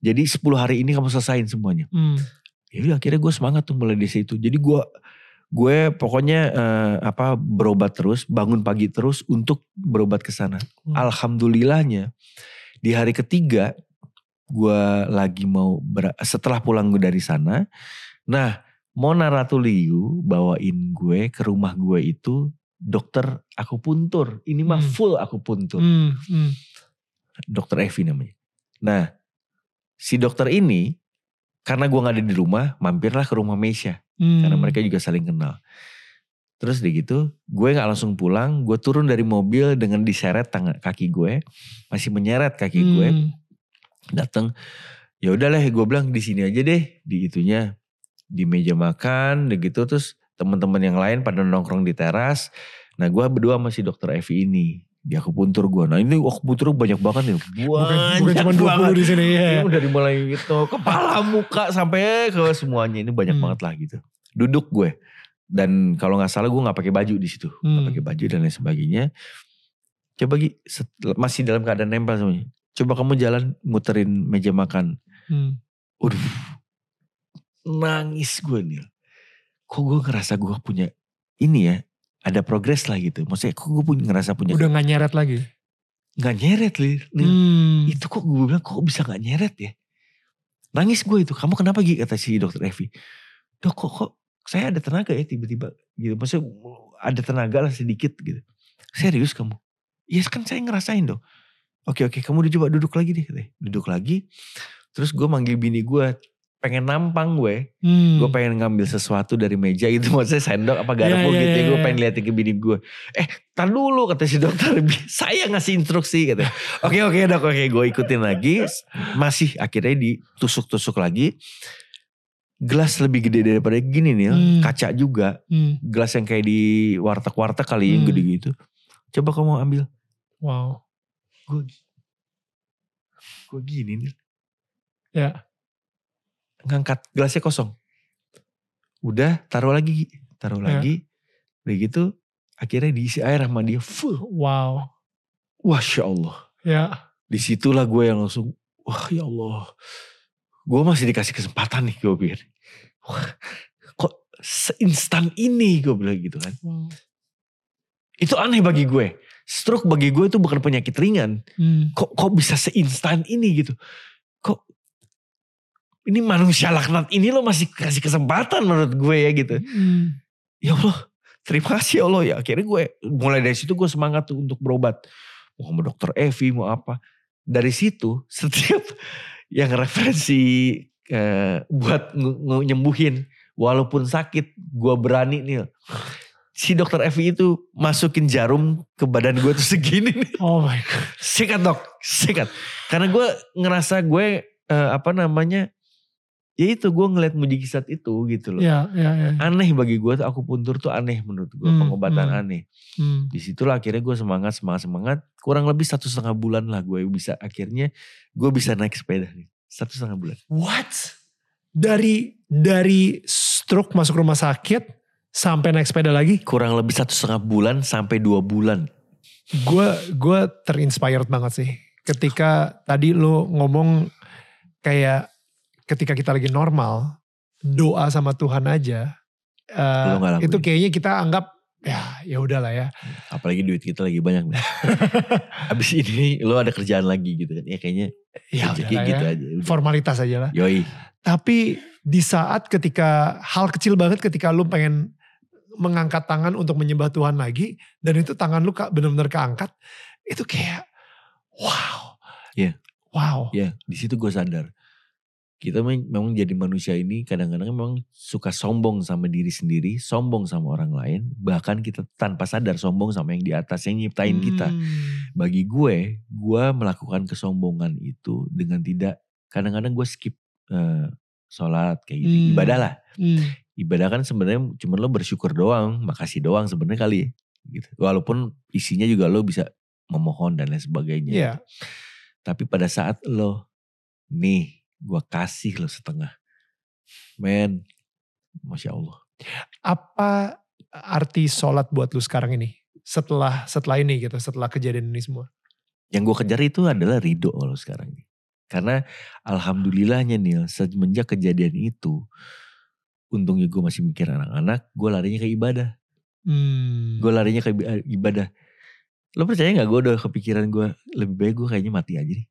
Jadi 10 hari ini kamu selesain semuanya. Hmm. ya udah akhirnya gue semangat tuh mulai dari situ. Jadi gue gue pokoknya eh, apa berobat terus bangun pagi terus untuk berobat ke sana. Hmm. alhamdulillahnya di hari ketiga gue lagi mau ber- setelah pulang gue dari sana nah Mona Ratuliu bawain gue ke rumah gue itu dokter akupuntur ini mah Hmm. full akupuntur Hmm. Hmm. dokter Evi namanya. Nah, si dokter ini karena gue nggak ada di rumah, mampirlah ke rumah Meisha Hmm. karena mereka juga saling kenal. Terus di gitu, gue nggak langsung pulang, gue turun dari mobil dengan diseret tangan kaki gue, masih menyeret kaki gue, Hmm. datang. Ya udahlah, gue bilang di sini aja deh, di itunya, di meja makan, udah gitu terus teman-teman yang lain pada nongkrong di teras. Nah, gue berdua sama si dokter Evi ini di akupuntur gue. Nah ini akupuntur banyak banget nih, Bukan, bukan cuma 20 banget. di sini ya. Ini dari mulai gitu, kepala, muka sampai ke semuanya ini banyak Hmm. banget lah gitu. Duduk gue dan kalau nggak salah gue nggak pakai baju di situ, nggak Hmm. pakai baju dan lain sebagainya. Coba Gi, set- masih dalam keadaan nempel semuanya. Coba kamu jalan muterin meja makan. Hmm. Waduh, nangis gue nih. Kok gue ngerasa gue punya ini ya, ada progres lah gitu. Maksudnya kok gue punya ngerasa punya Udah gak nyeret lagi. nggak nyeret lir. Hmm. itu kok gue bilang kok bisa gak nyeret ya nangis gue itu kamu kenapa Gi kata si dokter Evi dok kok kok saya ada tenaga ya tiba-tiba gitu. Maksudnya ada tenaga lah sedikit gitu. Serius kamu? Iya kan saya ngerasain dong. Oke oke kamu udah coba duduk lagi deh duduk lagi. Terus gue manggil bini gue pengen nampang gue. Hmm. gue pengen ngambil sesuatu dari meja gitu maksudnya sendok apa garpu Iya, iya, gitu ya. iya, gue iya. pengen liatin ke bini gue eh tar dulu kata si dokter. Saya ngasih instruksi katanya oke oke dok. Oke gue ikutin lagi. Masih akhirnya ditusuk-tusuk lagi gelas lebih gede daripada gini nih Hmm. kaca juga Hmm. gelas yang kayak di warteg-warteg kali yang Hmm. gede gitu coba kamu ambil Wow. gue gue gini nih Ya. ngangkat gelasnya kosong. Udah taruh lagi, taruh Ya. lagi. Udah gitu akhirnya diisi air sama dia full. Wow. Masya Allah. Ya. Di situlah gue yang langsung, wah ya Allah. Gue masih dikasih kesempatan nih gue pikir. Wah, kok seinstan ini gue bilang gitu kan. Wow. Itu aneh bagi gue. Stroke bagi gue itu bukan penyakit ringan. Hmm. Kok kok bisa seinstan ini gitu. Kok ini manusia laknat ini lo masih kasih kesempatan menurut gue ya gitu. Hmm. Ya Allah terima kasih ya Allah ya. Akhirnya gue mulai dari situ gue semangat tuh untuk berobat. Mau sama dokter Evi mau apa. Dari situ setiap yang referensi eh, buat nyembuhin walaupun sakit gue berani nih. Si dokter Evi itu masukin jarum ke badan gue tuh segini nih. Oh my god. Sikat dok, sikat. Karena gue ngerasa gue eh, apa namanya, ya itu gue ngeliat mujizat itu gitu loh. Ya, ya, ya. Aneh bagi gue tuh aku puntur tuh aneh menurut gue Hmm, pengobatan hmm. aneh. Hmm. Di situlah akhirnya gue semangat semangat semangat. Kurang lebih satu setengah bulan lah gue bisa akhirnya gue bisa naik sepeda nih. Satu setengah bulan. What? Dari dari stroke masuk rumah sakit sampai naik sepeda lagi, Kurang lebih satu setengah bulan sampai dua bulan. gue gue terinspired banget sih. Ketika tadi lo ngomong kayak ketika kita lagi normal, doa sama Tuhan aja, lakuin. itu kayaknya kita anggap ya ya udahlah ya. Apalagi duit kita lagi banyak nih. Abis ini lo ada kerjaan lagi gitu kan. Ya kayaknya Ya rezeki gitu ya. aja. Udah. Formalitas aja lah. Yoi. Tapi di saat ketika hal kecil banget ketika lu pengen mengangkat tangan untuk menyembah Tuhan lagi dan itu tangan lu benar-benar keangkat itu kayak wow. Iya. Wow. Ya di situ gue sadar. Kita mem- memang jadi manusia ini kadang-kadang memang suka sombong sama diri sendiri, sombong sama orang lain. Bahkan kita tanpa sadar sombong sama yang di atas yang nyiptain kita. Hmm. Bagi gue, gue melakukan kesombongan itu dengan tidak, kadang-kadang gue skip eh, sholat kayak gitu. Hmm. Ibadah lah. Hmm. Ibadah kan sebenarnya cuma lo bersyukur doang, makasih doang sebenarnya kali ya. Gitu. Walaupun isinya juga lo bisa memohon dan lain sebagainya. Iya. Tapi pada saat lo, nih gue kasih lo setengah. Men, Masya Allah. Apa arti sholat buat lu sekarang ini? Setelah setelah ini gitu, setelah kejadian ini semua. Yang gue kejar itu adalah ridho kalau sekarang ini. Karena alhamdulillahnya Nil, semenjak kejadian itu, untungnya gue masih mikir anak-anak, gue larinya ke ibadah. Hmm. Gue larinya ke iba- ibadah. Lo percaya gak gue udah kepikiran gue, lebih baik gue kayaknya mati aja nih.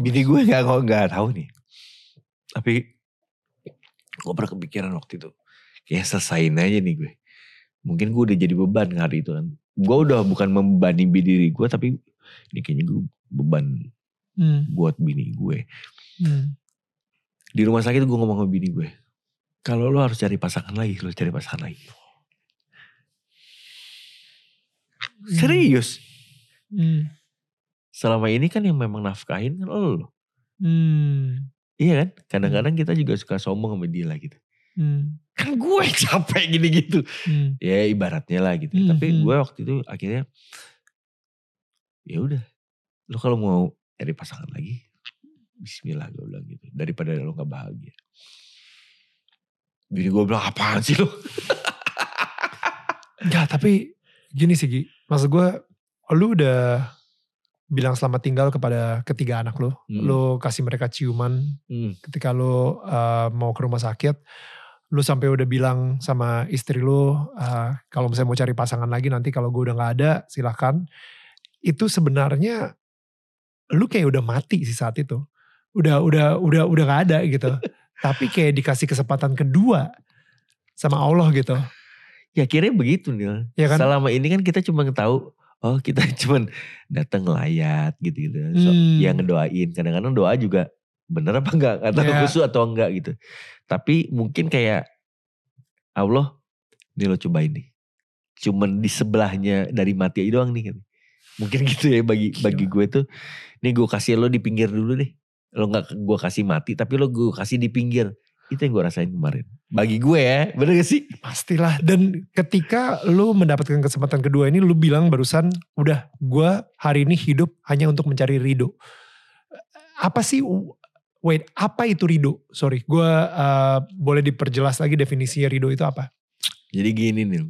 Bini gue gak, gak tahu nih. Tapi gue pernah kepikiran waktu itu. Kayak selesain aja nih gue. Mungkin gue udah jadi beban hari itu kan. Gue udah bukan membebani diri gue tapi ini kayaknya gue beban Hmm. buat bini gue. Hmm. Di rumah sakit gue ngomong sama bini gue. Kalau lo harus cari pasangan lagi, lo cari pasangan lagi. Serius. Hmm. Selama ini kan yang memang nafkahin kan lo. Hmm. Iya kan? Kadang-kadang kita juga suka sombong sama dia lah gitu. Hmm. Kan gue yang capek gini gitu. Hmm. Ya ibaratnya lah gitu. Hmm, Tapi hmm. gue waktu itu akhirnya ya udah. Lo kalau mau cari pasangan lagi, Bismillah gue bilang gitu. Daripada lo gak bahagia. Bini gue bilang apaan sih lo? Enggak, tapi gini sih Gi. Maksud gue, lu udah bilang selamat tinggal kepada ketiga anak lu. Hmm. Lu kasih mereka ciuman Hmm. ketika lu uh, mau ke rumah sakit. Lu sampai udah bilang sama istri lu, uh, kalau misalnya mau cari pasangan lagi nanti kalau gue udah gak ada silahkan. Itu sebenarnya lu kayak udah mati sih saat itu. Udah udah udah udah gak ada gitu. Tapi kayak dikasih kesempatan kedua sama Allah gitu. Ya akhirnya begitu Nil. Ya kan? Selama ini kan kita cuma tahu oh kita cuma datang ngelayat gitu-gitu. So, Hmm. Ya ngedoain. Kadang-kadang doa juga bener apa enggak. Atau Ya. khusus atau enggak gitu. Tapi mungkin kayak Allah nih lo cobain nih. Cuman di sebelahnya dari mati aja doang nih. Mungkin gitu ya bagi bagi gue tuh. Nih gue kasih lo di pinggir dulu deh. Lo gak gue kasih mati tapi lo gue kasih di pinggir. Itu yang gue rasain kemarin. Bagi gue ya. Bener gak sih? Pastilah. Dan ketika lu mendapatkan kesempatan kedua ini, lu bilang barusan, udah gue hari ini hidup hanya untuk mencari ridho. Apa sih, wait, apa itu ridho? Sorry, gue uh, boleh diperjelas lagi definisinya ridho itu apa? Jadi gini nih.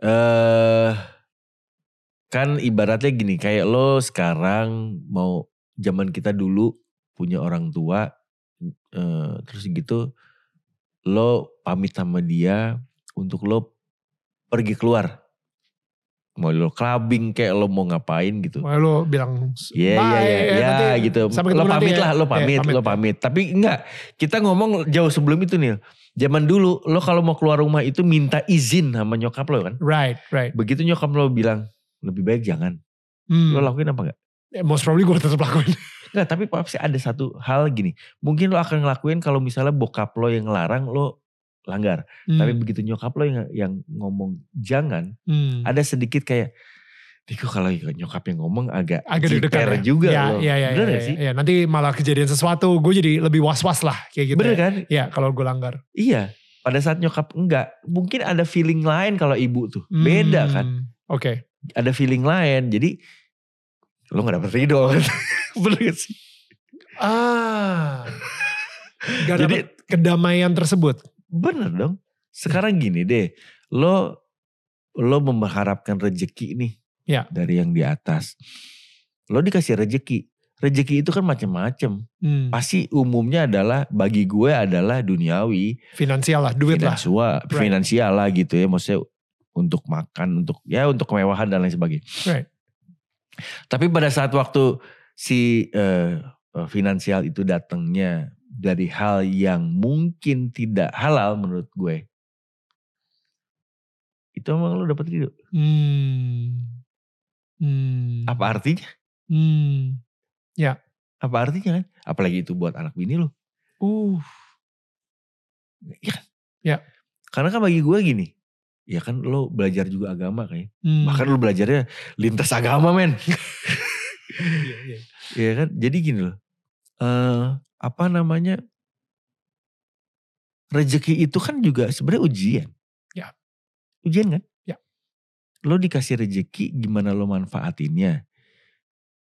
Eh kan ibaratnya gini, kayak lo sekarang mau zaman kita dulu punya orang tua eh, terus gitu lo pamit sama dia untuk lo pergi keluar. mau lo clubbing kayak lo mau ngapain gitu. Wah, lo bilang Iya iya iya ya, nanti gitu. Lo pamit ya. lah, lo Iya, pamit, pamit lo ya. pamit. Tapi enggak, kita ngomong jauh sebelum itu nih. Zaman dulu lo kalau mau keluar rumah itu minta izin sama nyokap lo kan. Right, right. Begitu nyokap lo bilang lebih baik jangan. Hmm. Lo lakuin apa enggak? Eh, Most probably gue tetap lakuin. Enggak, tapi pasti ada satu hal gini. Mungkin lo akan ngelakuin kalau misalnya bokap lo yang ngelarang lo langgar. Tapi Hmm. begitu nyokap lo yang yang ngomong jangan, Hmm. ada sedikit kayak Diko kalau nyokap yang ngomong agak, agak jiper ya. juga ya, loh. Ya, ya, Bener ya, gak ya, sih? ya. Nanti malah kejadian sesuatu, gue jadi lebih was-was lah kayak gitu. Bener ya. kan? Ya kalau gue langgar. Iya. Pada saat nyokap enggak, mungkin ada feeling lain kalau ibu tuh. Beda kan? Hmm, Oke. Ada feeling lain. Jadi lo gak dapet ridho kan? Bener gak sih? Ah. Gak Jadi- dapet kedamaian tersebut. Bener dong. Sekarang gini deh, lo lo mengharapkan rezeki nih Ya. dari yang di atas. Lo dikasih rezeki. Rezeki itu kan macem-macem. Hmm. Pasti umumnya adalah bagi gue adalah duniawi, Finansial lah, duit lah. Right. finansial lah gitu ya. Maksudnya untuk makan, untuk ya untuk kemewahan dan lain sebagainya. Right. Tapi pada saat waktu si eh, finansial itu datangnya dari hal yang mungkin tidak halal menurut gue. Itu emang lo dapet ridho. Hmm. Hmm. Apa artinya? Hmm. Apa artinya kan? Apalagi itu buat anak bini lo. Uh. Karena kan bagi gue gini. Ya kan lo belajar juga agama kayak. Hmm. Bahkan lo belajarnya lintas agama men. Iya, iya. Iya kan? Jadi gini loh. eh apa namanya? Rezeki itu kan juga sebenarnya ujian. Ya. Ujian kan? Ya. Lo dikasih rezeki gimana lo manfaatinnya.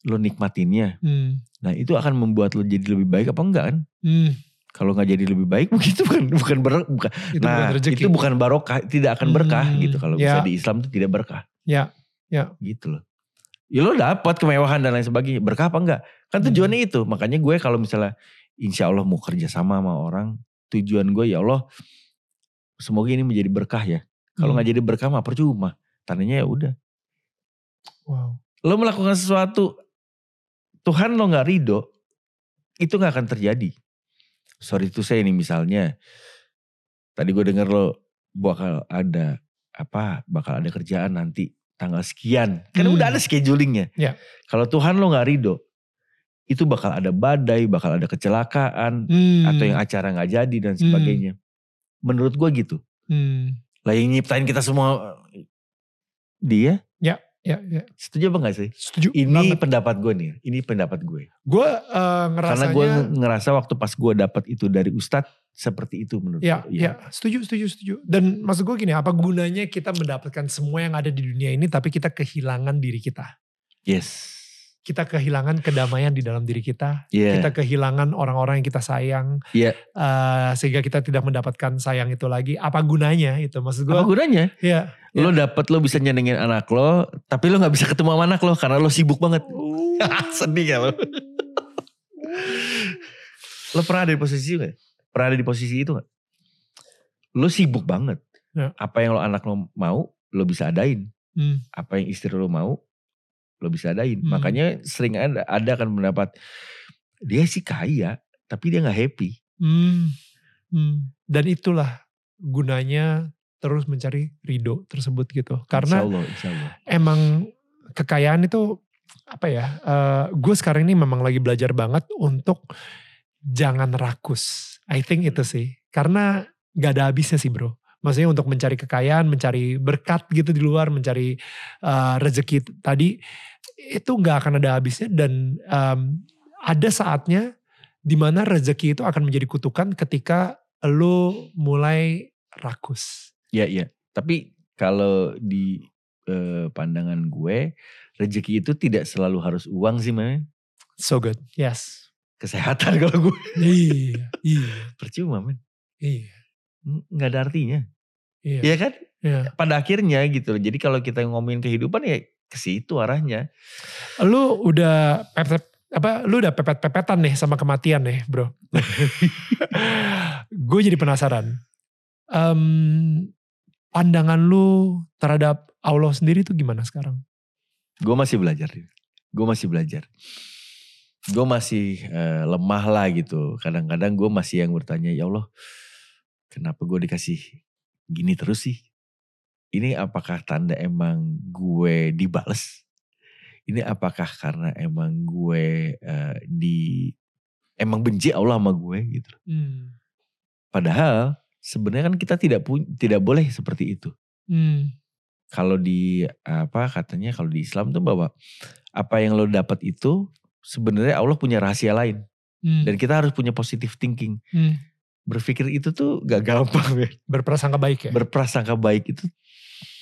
Lo nikmatinnya. Hmm. Nah itu akan membuat lo jadi lebih baik apa enggak kan? Hmm. Kalau nggak jadi lebih baik begitu bukan bukan ber, bukan Itu nah bukan rezeki. itu bukan barokah tidak akan berkah Hmm, gitu kalau ya. bisa di Islam itu tidak berkah Ya, ya. gitu loh ya lo dapat kemewahan dan lain sebagainya berkah apa enggak kan Hmm. tujuannya itu makanya gue kalau misalnya insya Allah mau kerja sama sama orang tujuan gue ya Allah semoga ini menjadi berkah ya kalau Hmm. nggak jadi berkah mah percuma tandanya ya udah Wow. lo melakukan sesuatu Tuhan lo nggak ridho itu nggak akan terjadi sorry itu saya ini misalnya tadi gue dengar lo bakal ada apa bakal ada kerjaan nanti tanggal sekian kan Hmm. udah ada schedulingnya Ya. kalau Tuhan lo nggak ridho itu bakal ada badai bakal ada kecelakaan Hmm. atau yang acara nggak jadi dan sebagainya menurut gue gitu Hmm. lah yang nyiptain kita semua dia Ya, ya. setuju apa gak sih Setuju. ini banget. pendapat gue nih ini pendapat gue Gue Karena ngerasanya. gue ngerasa waktu pas gue dapat itu dari Ustadz seperti itu menurut Ya, gue. ya, setuju, setuju, setuju. Dan maksud gue gini, apa gunanya kita mendapatkan semua yang ada di dunia ini, tapi kita kehilangan diri kita. Yes. Kita kehilangan kedamaian di dalam diri kita. Iya. Kita kehilangan orang-orang yang kita sayang. Iya. eh, sehingga kita tidak mendapatkan sayang itu lagi. Apa gunanya itu? Maksud gue, Apa gunanya? ya. Lo dapet lo bisa nyenengin anak lo, tapi lo nggak bisa ketemu sama anak lo karena lo sibuk banget. Sedih ya lo. Lo pernah ada di posisi itu gak? Pernah ada di posisi itu gak? Lo sibuk banget. Ya. Apa yang lo anak lo mau, lo bisa adain. Hmm. Apa yang istri lo mau, lo bisa adain. Hmm. Makanya sering ada, ada kan mendapat, dia sih kaya, tapi dia gak happy. Hmm. Hmm. Dan itulah gunanya terus mencari ridho tersebut gitu. Karena Insya Allah, insya Allah. emang kekayaan itu apa ya? gue sekarang ini memang lagi belajar banget untuk jangan rakus. I think itu sih. Karena gak ada habisnya sih bro. Maksudnya untuk mencari kekayaan, mencari berkat gitu di luar, mencari eh, rezeki tadi itu gak akan ada habisnya dan em, ada saatnya di mana rezeki itu akan menjadi kutukan ketika lo mulai rakus. Iya, iya. Tapi kalau di eh, pandangan gue, rezeki itu tidak selalu harus uang sih, men. So good. Yes. Kesehatan kalau gue. iya, iya, Percuma, men. iya, Nggak ada artinya. Iya. Iya kan? iya. Pada akhirnya gitu loh. Jadi kalau kita ngomongin kehidupan ya ke situ arahnya. Lu udah pepet apa lu udah pepet-pepetan nih sama kematian nih, Bro. gue jadi penasaran. Em, pandangan lu terhadap Allah sendiri tuh gimana sekarang? Gue masih belajar. Gue masih belajar. Gue masih uh, lemah lah gitu. Kadang-kadang gue masih yang bertanya, ya Allah kenapa gue dikasih gini terus sih? Ini apakah tanda emang gue dibales? Ini apakah karena emang gue uh, di emang benci Allah sama gue gitu. Hmm. Padahal sebenarnya kan kita tidak pun tidak boleh seperti itu. Hmm. Kalau di apa katanya kalau di Islam tuh bahwa apa yang lo dapat itu sebenarnya Allah punya rahasia lain. Hmm. Dan kita harus punya positive thinking. Hmm berpikir itu tuh gak gampang ya. Berprasangka baik ya? Berprasangka baik itu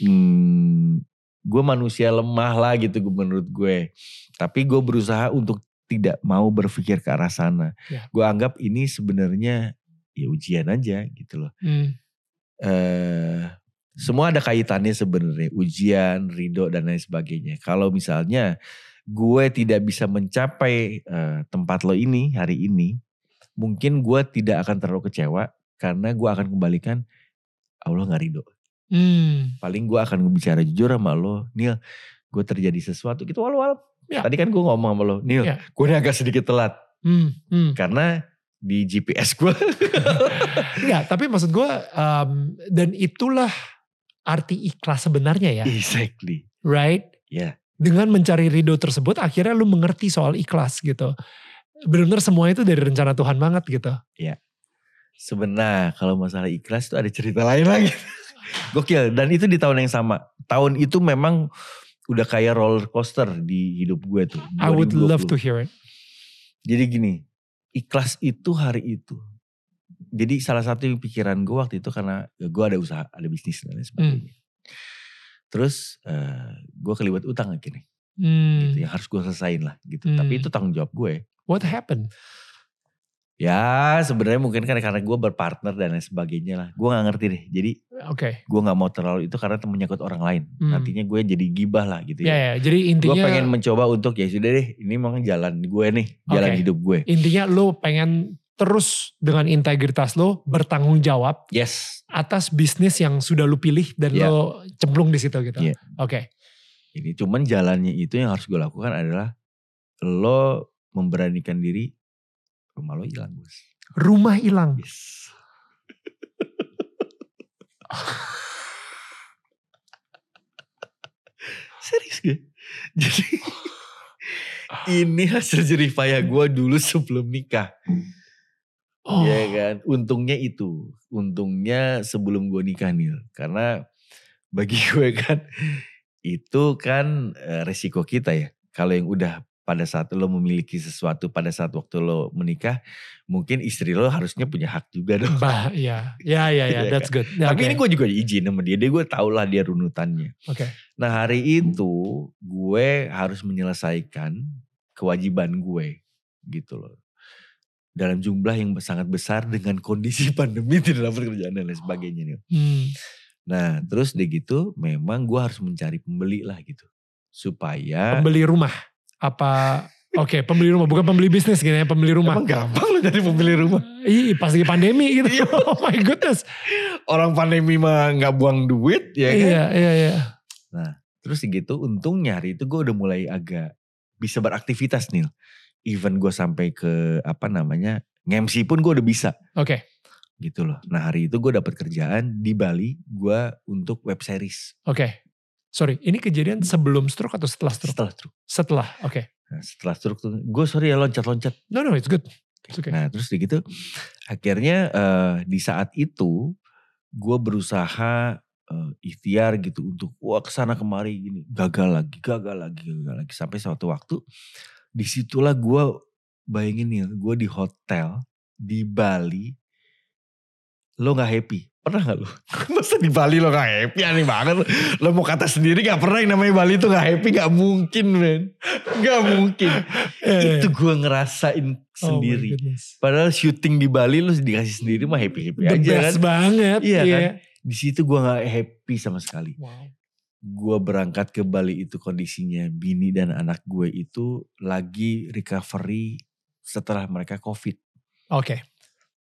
hmm, gue manusia lemah lah gitu menurut gue. Tapi gue berusaha untuk tidak mau berpikir ke arah sana. Ya. Gue anggap ini sebenarnya ya ujian aja gitu loh. Hmm. Uh, semua ada kaitannya sebenarnya ujian, ridho dan lain sebagainya. Kalau misalnya gue tidak bisa mencapai uh, tempat lo ini hari ini, mungkin gue tidak akan terlalu kecewa karena gue akan kembalikan Allah nggak ridho. Hmm. Paling gue akan bicara jujur sama lo, Nil, gue terjadi sesuatu gitu walau ya. Tadi kan gue ngomong sama lo, Nil, ya. gue ini agak sedikit telat. Hmm. Hmm. Karena di GPS gue. Enggak, tapi maksud gue um, dan itulah arti ikhlas sebenarnya ya. Exactly. Right? Ya. Yeah. Dengan mencari ridho tersebut akhirnya lu mengerti soal ikhlas gitu benar-benar semua itu dari rencana Tuhan banget gitu. Iya. Sebenarnya kalau masalah ikhlas itu ada cerita lain lagi. Gokil. Dan itu di tahun yang sama. Tahun itu memang udah kayak roller coaster di hidup gue tuh. 2020. I would love to hear it. Jadi gini, ikhlas itu hari itu. Jadi salah satu pikiran gue waktu itu karena gue ada usaha, ada bisnis dan lain sebagainya. Hmm. Terus uh, gue kelibat utang akhirnya. Hmm. Gitu, yang harus gue selesain lah gitu. Hmm. Tapi itu tanggung jawab gue. What happened? Ya sebenarnya mungkin kan karena gue berpartner dan lain sebagainya lah. Gue gak ngerti deh. Jadi okay. gue gak mau terlalu itu karena menyangkut orang lain. Hmm. Nantinya gue jadi gibah lah gitu ya. Ya, ya. jadi intinya. Gue pengen mencoba untuk ya sudah deh. Ini memang jalan gue nih. Jalan okay. hidup gue. Intinya lo pengen terus dengan integritas lo bertanggung jawab. Yes. Atas bisnis yang sudah lo pilih dan yeah. lo cemplung di situ gitu. Yeah. Oke. Okay. Ini cuman jalannya itu yang harus gue lakukan adalah lo memberanikan diri, rumah lo hilang bos. Rumah hilang? Yes. Serius gak? Jadi ini hasil jeripaya gue dulu sebelum nikah. Oh. Ya kan, untungnya itu, untungnya sebelum gue nikah nih, karena bagi gue kan itu kan resiko kita ya. Kalau yang udah pada saat lo memiliki sesuatu pada saat waktu lo menikah mungkin istri lo harusnya punya hak juga dong. Bah, ya, ya, ya, ya, that's good. Ya, Tapi okay. ini gue juga izin sama dia, dia gue tau lah dia runutannya. Oke. Okay. Nah hari itu gue harus menyelesaikan kewajiban gue gitu loh. Dalam jumlah yang sangat besar dengan kondisi pandemi di dalam pekerjaan dan lain sebagainya nih. Hmm. Nah terus deh gitu memang gue harus mencari pembeli lah gitu. Supaya. Pembeli rumah? apa Oke, okay, pembeli rumah bukan pembeli bisnis gitu ya, pembeli rumah. Emang gampang loh jadi pembeli rumah. Iya, pas lagi pandemi gitu. Iya. oh my goodness. Orang pandemi mah nggak buang duit ya kan. Iya, iya, iya. Nah, terus gitu untungnya hari itu gue udah mulai agak bisa beraktivitas nih. Even gue sampai ke apa namanya, ngemsi pun gue udah bisa. Oke. Okay. Gitu loh. Nah hari itu gue dapat kerjaan di Bali, gue untuk web series. Oke. Okay. Sorry, ini kejadian sebelum stroke atau setelah stroke? Setelah stroke. Setelah, oke. Okay. Nah, setelah stroke tuh, gue sorry ya loncat-loncat. No, no, it's good. It's okay. Nah terus gitu, akhirnya uh, di saat itu gue berusaha uh, ikhtiar gitu untuk wah ke sana kemari gini, gagal lagi, gagal lagi, gagal lagi. Sampai suatu waktu, di situlah gue bayangin nih, gue di hotel di Bali, lo gak happy Pernah gak lu? Masa di Bali lo gak happy aneh banget lo. Lo mau kata sendiri gak pernah yang namanya Bali tuh gak happy gak mungkin men. Gak mungkin. Eh. Itu gue ngerasain oh sendiri. Padahal syuting di Bali lo dikasih sendiri mah happy-happy aja kan. best banget. Iya yeah. kan. Di situ gue gak happy sama sekali. Wow. Gue berangkat ke Bali itu kondisinya bini dan anak gue itu lagi recovery setelah mereka covid. Oke. Okay.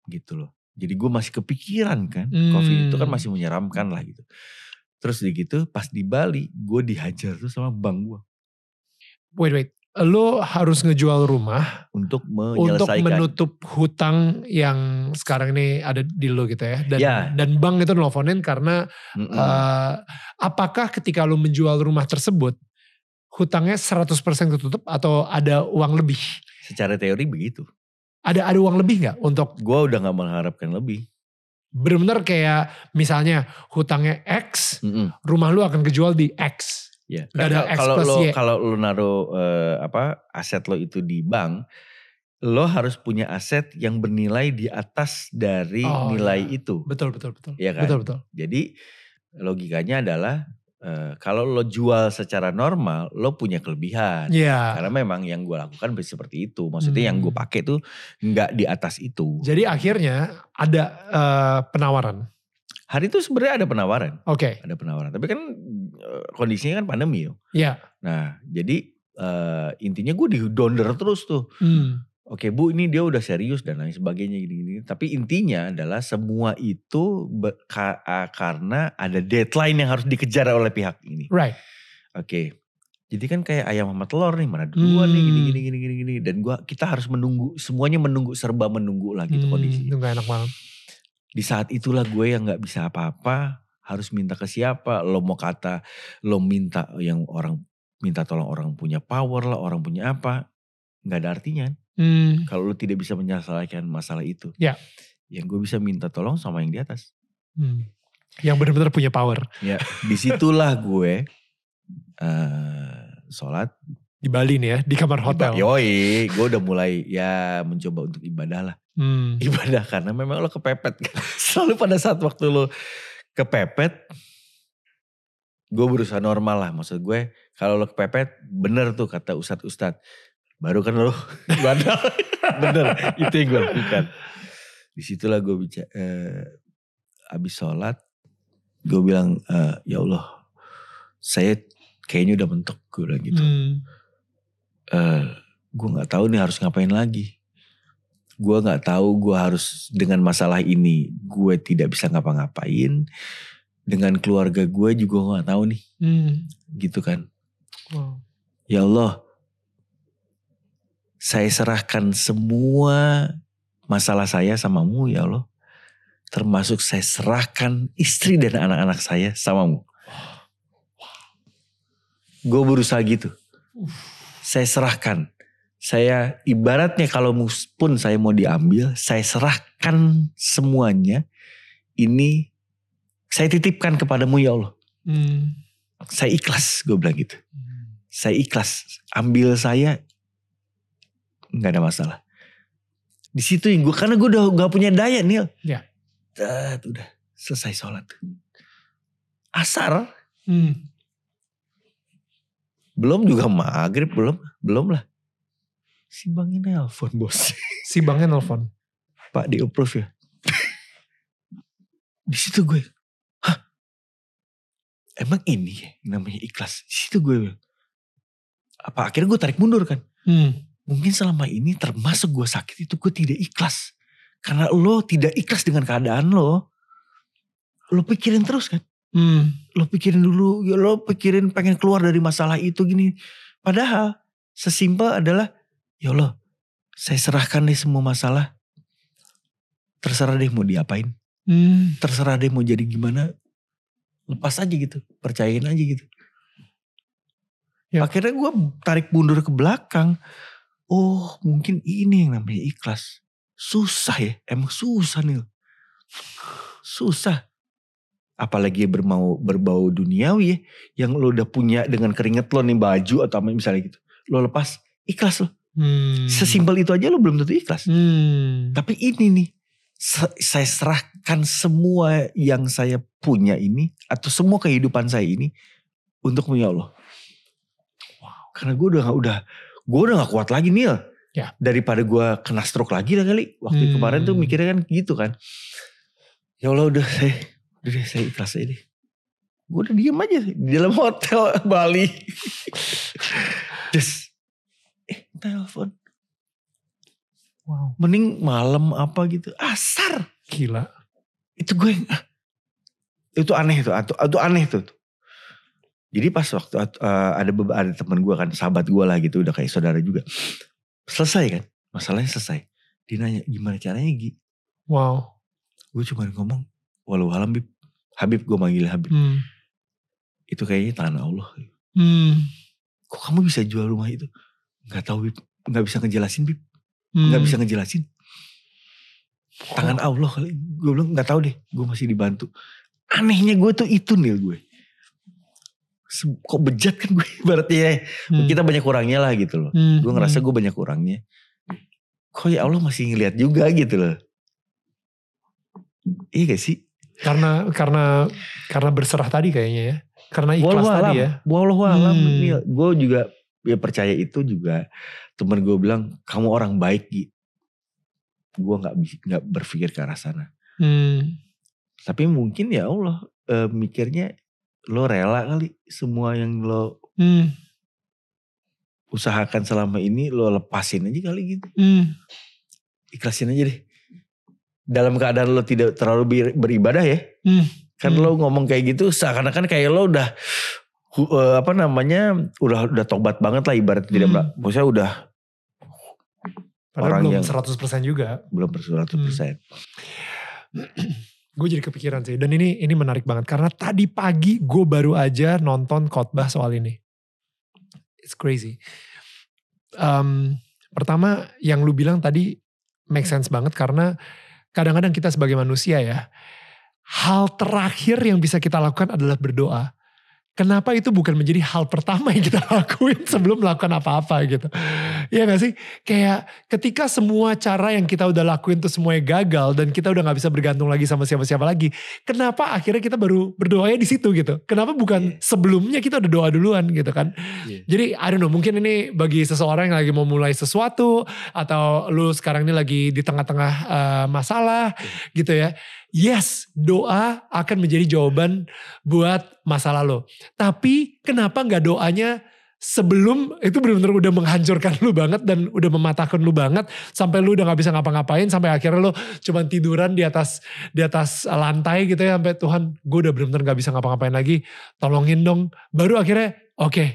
Gitu loh. Jadi gue masih kepikiran kan, hmm. COVID itu kan masih menyeramkan lah gitu. Terus di gitu pas di Bali gue dihajar tuh sama bank gue Wait, wait. Lo harus ngejual rumah untuk untuk menyelesaikan. menutup hutang yang sekarang ini ada di lo gitu ya. Dan, Ya. dan bank itu nelfonin karena Mm-mm. eh, apakah ketika lo menjual rumah tersebut hutangnya 100% ketutup atau ada uang lebih? Secara teori begitu. Ada ada uang lebih nggak untuk Gue udah nggak mengharapkan lebih. benar-benar kayak misalnya hutangnya X, Mm-mm. rumah lu akan kejual di X. Ya. Nggak ada X kalau plus lo Y. kalau lo naruh eh, apa aset lo itu di bank, lo harus punya aset yang bernilai di atas dari Oh, nilai iya. itu. Betul betul betul. Iya kan? Betul betul. Jadi logikanya adalah eh, kalau lo jual secara normal, lo punya kelebihan. Iya. Karena memang yang gue lakukan seperti itu. Maksudnya yang gue Hmm. pakai tuh nggak di atas itu. Jadi akhirnya ada eh, penawaran. Hari itu sebenarnya ada penawaran, Oke. ada penawaran. Tapi kan eh, kondisinya kan pandemi yo. Iya. Nah jadi eh, intinya gue di donder terus tuh. Hmm. Oke bu ini dia udah serius dan lain sebagainya gini-gini. Tapi intinya adalah semua itu ka- karena ada deadline yang harus dikejar oleh pihak ini. Right. Oke. Jadi kan kayak ayam sama telur nih mana duluan nih gini Hmm. gini gini gini gini dan gua kita harus menunggu semuanya menunggu serba menunggu lah gitu Hmm, kondisinya. Itu gak enak banget. Di saat itulah gue yang nggak bisa apa-apa harus minta ke siapa lo mau kata lo minta yang orang minta tolong orang punya power lah orang punya apa nggak ada artinya Hmm. kalau lo tidak bisa menyelesaikan masalah itu. Ya. Yang gue bisa minta tolong sama yang di atas. Hmm. Yang benar-benar punya power. Ya, di situlah gue eh sholat. Di Bali nih ya, di kamar hotel. Yoi, gue udah mulai ya mencoba untuk ibadah lah. Hmm. Ibadah karena memang lo kepepet. Selalu pada saat waktu lo kepepet, gue berusaha normal lah. Maksud gue kalau lo kepepet, bener tuh kata ustadz-ustadz. Baru kan lo ibadah. bener, itu yang gue lakukan. Di situlah gue bicara, eh, abis sholat, gue bilang, eh, ya Allah, saya kayaknya udah mentok, gue bilang gitu. Hmm. eh gue nggak tahu nih harus ngapain lagi. Gue nggak tahu gue harus dengan masalah ini gue tidak bisa ngapa-ngapain. Dengan keluarga gue juga nggak tahu nih, Hmm. gitu kan. Wow. Ya Allah, saya serahkan semua masalah saya samamu ya Allah. Termasuk saya serahkan istri dan anak-anak saya samamu. Gue berusaha gitu. Saya serahkan. Saya ibaratnya kalau pun saya mau diambil, saya serahkan semuanya. Ini saya titipkan kepadamu ya Allah. Hmm. Saya ikhlas, gue bilang gitu Hmm. saya ikhlas ambil saya nggak ada masalah. Di situ yang gue karena gue udah gak punya daya Nil. Ya. Tet, udah. Selesai sholat. Asar. Hmm. belum juga maghrib belum belum lah. Si bang ini nelfon bos. Si bangnya nelfon. pak di approve ya? Di situ gue. Hah? Emang ini ya namanya ikhlas. Di situ gue. Apa akhirnya gue tarik mundur kan? Hmm. Mungkin selama ini termasuk gue sakit itu gue tidak ikhlas. Karena lo tidak ikhlas dengan keadaan lo. Lo pikirin terus kan. Hmm. Lo pikirin dulu, ya lo pikirin pengen keluar dari masalah itu gini. Padahal sesimpel adalah, ya Allah saya serahkan deh semua masalah. Terserah deh mau diapain. Hmm. Terserah deh mau jadi gimana. Lepas aja gitu, percayain aja gitu. Ya. Akhirnya gue tarik mundur ke belakang. Oh mungkin ini yang namanya ikhlas. Susah ya, emang susah nih. Susah. Apalagi berbau, berbau duniawi ya. Yang lo udah punya dengan keringet lo nih baju atau apa misalnya gitu. Lo lepas, ikhlas lo. Hmm. Sesimpel itu aja lo belum tentu ikhlas. Hmm. Tapi ini nih, saya serahkan semua yang saya punya ini atau semua kehidupan saya ini untuk ya Allah. Karena gue udah udah gue udah gak kuat lagi nih Ya. Daripada gue kena stroke lagi lah kali. Waktu Hmm. kemarin tuh mikirnya kan gitu kan. Ya Allah udah saya, udah deh saya ikhlas aja deh. Gue udah diem aja di dalam hotel Bali. Terus, eh telepon. Wow. Mending malam apa gitu. Asar. Gila. Itu gue yang, ah, itu aneh tuh, itu, itu aneh tuh. Jadi pas waktu uh, ada ada teman gue kan, sahabat gue lah gitu, udah kayak saudara juga. Selesai kan, masalahnya selesai. Dia nanya gimana caranya Gi? Wow. Gue cuma ngomong, walau alam Habib. Habib gue manggil Habib. Hmm. Itu kayaknya tangan Allah. Hmm. Kok kamu bisa jual rumah itu? Gak tahu Bib, gak bisa ngejelasin Bib. Hmm. Gak bisa ngejelasin. Tangan Allah kali. Gue bilang gak tahu deh, gue masih dibantu. Anehnya gue tuh itu nih gue kok bejat kan gue berarti ya. Hmm. Kita banyak kurangnya lah gitu loh. Hmm. Gue ngerasa hmm. gue banyak kurangnya. Kok ya Allah masih ngeliat juga gitu loh. Iya gak sih? Karena karena karena berserah tadi kayaknya ya. Karena ikhlas Walau tadi ya. Walau alam. Hmm. Gue juga ya percaya itu juga. Temen gue bilang kamu orang baik Gi. Gue gak, gak berpikir ke arah sana. Hmm. Tapi mungkin ya Allah e, mikirnya lo rela kali semua yang lo hmm. usahakan selama ini lo lepasin aja kali gitu. Hmm. Ikhlasin aja deh. Dalam keadaan lo tidak terlalu beribadah ya. Hmm. Kan hmm. lo ngomong kayak gitu seakan-akan kayak lo udah uh, apa namanya udah udah tobat banget lah ibarat hmm. tidak maksudnya udah Padahal orang belum yang 100% juga. Belum 100%. Hmm. gue jadi kepikiran sih. Dan ini ini menarik banget. Karena tadi pagi gue baru aja nonton khotbah soal ini. It's crazy. Um, pertama yang lu bilang tadi make sense banget karena kadang-kadang kita sebagai manusia ya hal terakhir yang bisa kita lakukan adalah berdoa kenapa itu bukan menjadi hal pertama yang kita lakuin sebelum melakukan apa-apa gitu. Iya gak sih? Kayak ketika semua cara yang kita udah lakuin tuh semuanya gagal dan kita udah gak bisa bergantung lagi sama siapa-siapa lagi. Kenapa akhirnya kita baru berdoanya di situ gitu? Kenapa bukan yeah. sebelumnya kita udah doa duluan gitu kan? Yeah. Jadi I don't know mungkin ini bagi seseorang yang lagi mau mulai sesuatu atau lu sekarang ini lagi di tengah-tengah uh, masalah yeah. gitu ya yes doa akan menjadi jawaban buat masa lalu. Tapi kenapa nggak doanya sebelum itu benar-benar udah menghancurkan lu banget dan udah mematahkan lu banget sampai lu udah nggak bisa ngapa-ngapain sampai akhirnya lu cuma tiduran di atas di atas lantai gitu ya sampai Tuhan gue udah benar-benar nggak bisa ngapa-ngapain lagi tolongin dong baru akhirnya oke okay,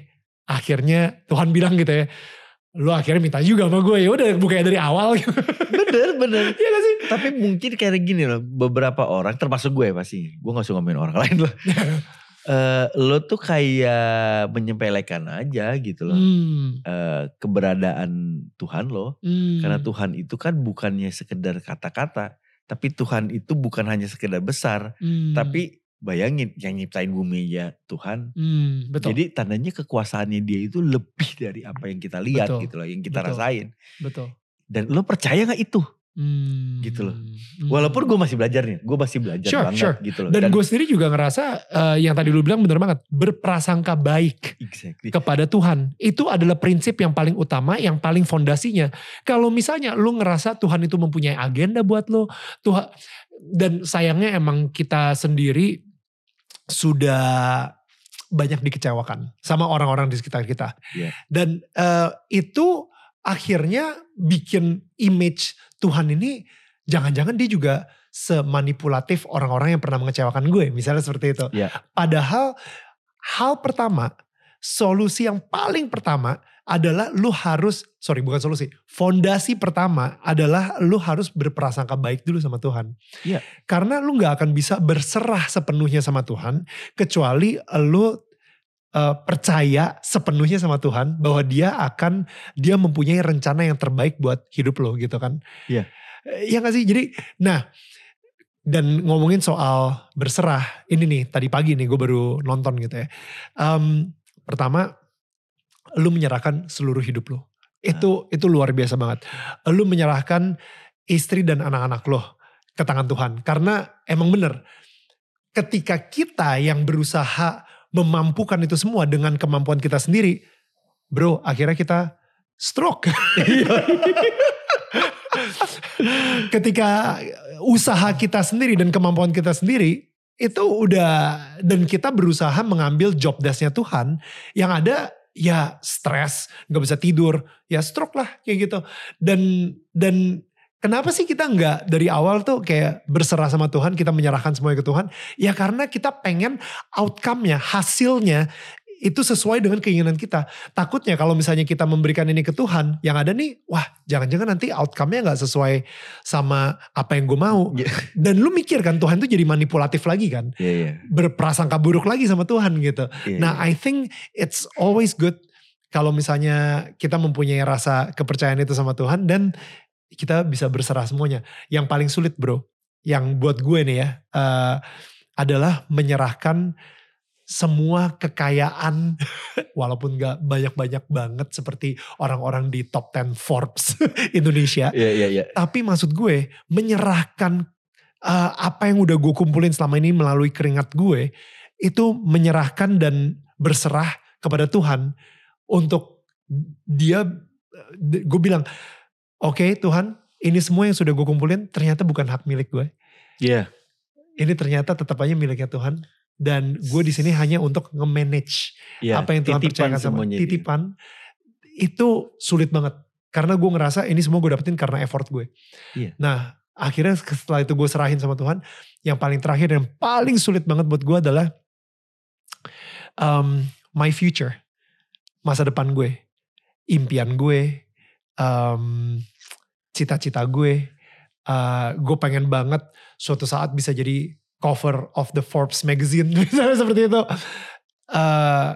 akhirnya Tuhan bilang gitu ya lu akhirnya minta juga sama gue. Ya udah bukannya dari awal. Bener bener. Iya gak sih? Tapi mungkin kayak gini loh beberapa orang termasuk gue pasti. Gue gak suka ngomongin orang lain loh. Uh, lo tuh kayak menyempelekan aja gitu loh. Hmm. uh, keberadaan Tuhan lo. Hmm. karena Tuhan itu kan bukannya sekedar kata-kata. Tapi Tuhan itu bukan hanya sekedar besar. Hmm. tapi bayangin yang nyiptain bumi ya Tuhan. Hmm, betul. Jadi tandanya kekuasaannya dia itu lebih dari apa yang kita lihat betul. gitu loh, yang kita betul. rasain. Betul. Dan lo percaya gak itu? Hmm, gitu loh. Hmm. Walaupun gue masih belajar nih, gue masih belajar sure, banget sure. gitu loh. Dan, Dan gue sendiri juga ngerasa uh, yang tadi lu bilang bener banget, berprasangka baik exactly. kepada Tuhan. Itu adalah prinsip yang paling utama, yang paling fondasinya. Kalau misalnya lu ngerasa Tuhan itu mempunyai agenda buat lo, Tuhan dan sayangnya emang kita sendiri sudah banyak dikecewakan sama orang-orang di sekitar kita. Yeah. Dan uh, itu akhirnya bikin image Tuhan ini jangan-jangan dia juga semanipulatif orang-orang yang pernah mengecewakan gue. Misalnya seperti itu. Yeah. Padahal hal pertama, solusi yang paling pertama adalah lu harus, sorry bukan solusi, fondasi pertama adalah lu harus berprasangka baik dulu sama Tuhan. Iya. Karena lu gak akan bisa berserah sepenuhnya sama Tuhan, kecuali lu uh, percaya sepenuhnya sama Tuhan bahwa dia akan, dia mempunyai rencana yang terbaik buat hidup lo gitu kan. Iya. Iya gak sih? Jadi, nah dan ngomongin soal berserah, ini nih tadi pagi nih gue baru nonton gitu ya. Um, pertama lu menyerahkan seluruh hidup lu. Itu itu luar biasa banget. Lu menyerahkan istri dan anak-anak lo ke tangan Tuhan. Karena emang bener, ketika kita yang berusaha memampukan itu semua dengan kemampuan kita sendiri, bro, akhirnya kita stroke. ketika usaha kita sendiri dan kemampuan kita sendiri itu udah dan kita berusaha mengambil job desknya Tuhan yang ada ya stres, nggak bisa tidur, ya stroke lah kayak gitu. Dan dan Kenapa sih kita nggak dari awal tuh kayak berserah sama Tuhan, kita menyerahkan semuanya ke Tuhan? Ya karena kita pengen outcome-nya, hasilnya itu sesuai dengan keinginan kita. Takutnya kalau misalnya kita memberikan ini ke Tuhan, yang ada nih, wah jangan-jangan nanti outcome-nya nggak sesuai sama apa yang gue mau. Iya. Dan lu mikir kan Tuhan tuh jadi manipulatif lagi kan. Iya, iya. Berprasangka buruk lagi sama Tuhan gitu. Iya, Nah I think it's always good kalau misalnya kita mempunyai rasa kepercayaan itu sama Tuhan dan kita bisa berserah semuanya. Yang paling sulit bro, yang buat gue nih ya, eh, adalah menyerahkan semua kekayaan walaupun gak banyak-banyak banget seperti orang-orang di top 10 Forbes Indonesia. Iya, iya, iya. Tapi maksud gue menyerahkan uh, apa yang udah gue kumpulin selama ini melalui keringat gue itu menyerahkan dan berserah kepada Tuhan untuk dia gue bilang oke Tuhan ini semua yang sudah gue kumpulin ternyata bukan hak milik gue Iya. ini ternyata tetap aja miliknya Tuhan dan gue di sini hanya untuk nge-manage Iya, apa yang Tuhan titipan percayakan sama semuanya. titipan itu sulit banget karena gue ngerasa ini semua gue dapetin karena effort gue. Iya. Nah akhirnya setelah itu gue serahin sama Tuhan, yang paling terakhir dan paling sulit banget buat gue adalah um, my future, masa depan gue, impian gue, um, cita-cita gue. Uh, gue pengen banget suatu saat bisa jadi cover of the Forbes magazine misalnya seperti itu. Uh,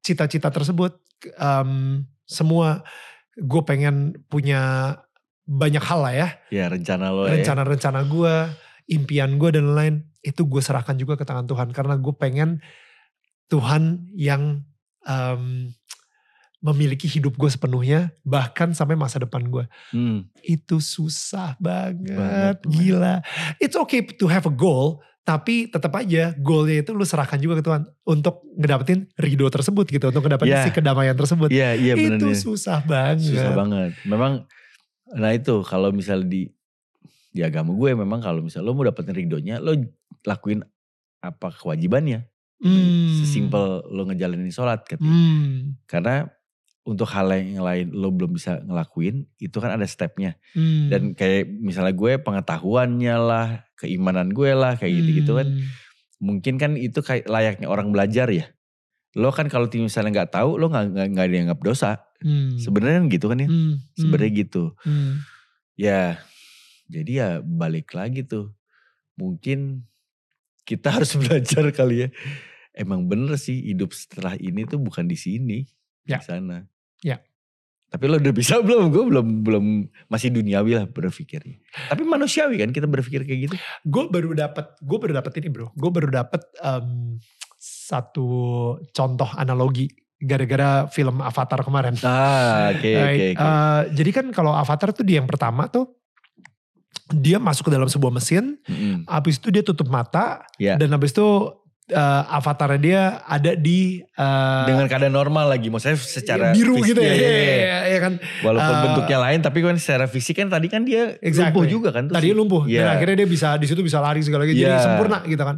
cita-cita tersebut um, semua gue pengen punya banyak hal lah ya Ya rencana lo ya. rencana-rencana gue impian gue dan lain-lain itu gue serahkan juga ke tangan Tuhan karena gue pengen Tuhan yang um, memiliki hidup gue sepenuhnya bahkan sampai masa depan gue Hmm. itu susah banget, Banget. gila it's okay to have a goal tapi tetap aja goalnya itu lu serahkan juga ke Tuhan untuk ngedapetin ridho tersebut gitu untuk ngedapetin Ya. si kedamaian tersebut Iya, iya benar itu nih. susah banget Susah banget. Memang nah itu kalau misal di di agama gue memang kalau misal lo mau dapetin ridhonya lo lakuin apa kewajibannya. Hmm. Sesimpel lo ngejalanin sholat katanya. Hmm. Karena untuk hal yang lain lo belum bisa ngelakuin itu kan ada stepnya. Hmm. Dan kayak misalnya gue pengetahuannya lah, keimanan gue lah kayak gitu-gitu kan. Hmm. Mungkin kan itu kayak layaknya orang belajar ya. Lo kan kalau misalnya nggak tahu lo nggak nggak dianggap dosa. Hmm. Sebenarnya kan gitu kan ya. Hmm. Sebenarnya gitu. Hmm. Ya, jadi ya balik lagi tuh. Mungkin kita harus belajar kali ya. Emang bener sih hidup setelah ini tuh bukan di sini, Ya. di sana. Ya. Tapi lo udah bisa belum? Gue belum belum masih duniawi lah berpikirnya. Tapi manusiawi kan kita berpikir kayak gitu. gue baru dapat gue baru dapat ini bro gue baru dapat em, satu contoh analogi gara-gara film Avatar kemarin Ah, oke oke Right. oke. Eh, jadi kan kalau Avatar tuh di yang pertama tuh dia masuk ke dalam sebuah mesin Mm-mm. habis itu dia tutup mata Ya. dan habis itu eh, avatarnya dia ada di eh, Dengan keadaan normal lagi, maksudnya secara biru fisik, gitu ya, iya, iya. iya, iya kan Walaupun Eh, bentuknya lain, tapi kan secara fisik kan tadi kan dia Exactly. lumpuh juga kan. tadi lumpuh dan Iya. akhirnya dia bisa di situ bisa lari segala gitu jadi Iya. sempurna gitu kan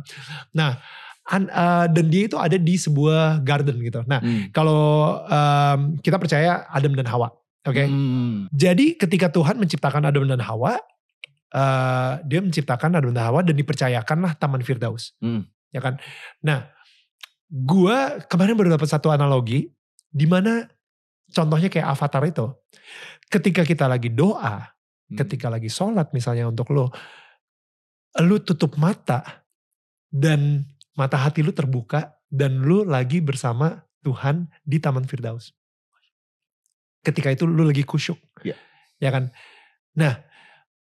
nah an- eh, dan dia itu ada di sebuah garden gitu nah Hmm. kalau em, kita percaya Adam dan Hawa oke Hmm. jadi ketika Tuhan menciptakan Adam dan Hawa eh, dia menciptakan Adam dan Hawa dan dipercayakanlah Taman Firdaus Hmm. Ya kan nah gua kemarin baru dapat satu analogi di mana contohnya kayak avatar itu ketika kita lagi doa Hmm. ketika lagi sholat misalnya untuk lo, lu tutup mata dan mata hati lu terbuka dan lu lagi bersama Tuhan di Taman Firdaus. Ketika itu lu lagi kusyuk, Ya. ya kan? Nah,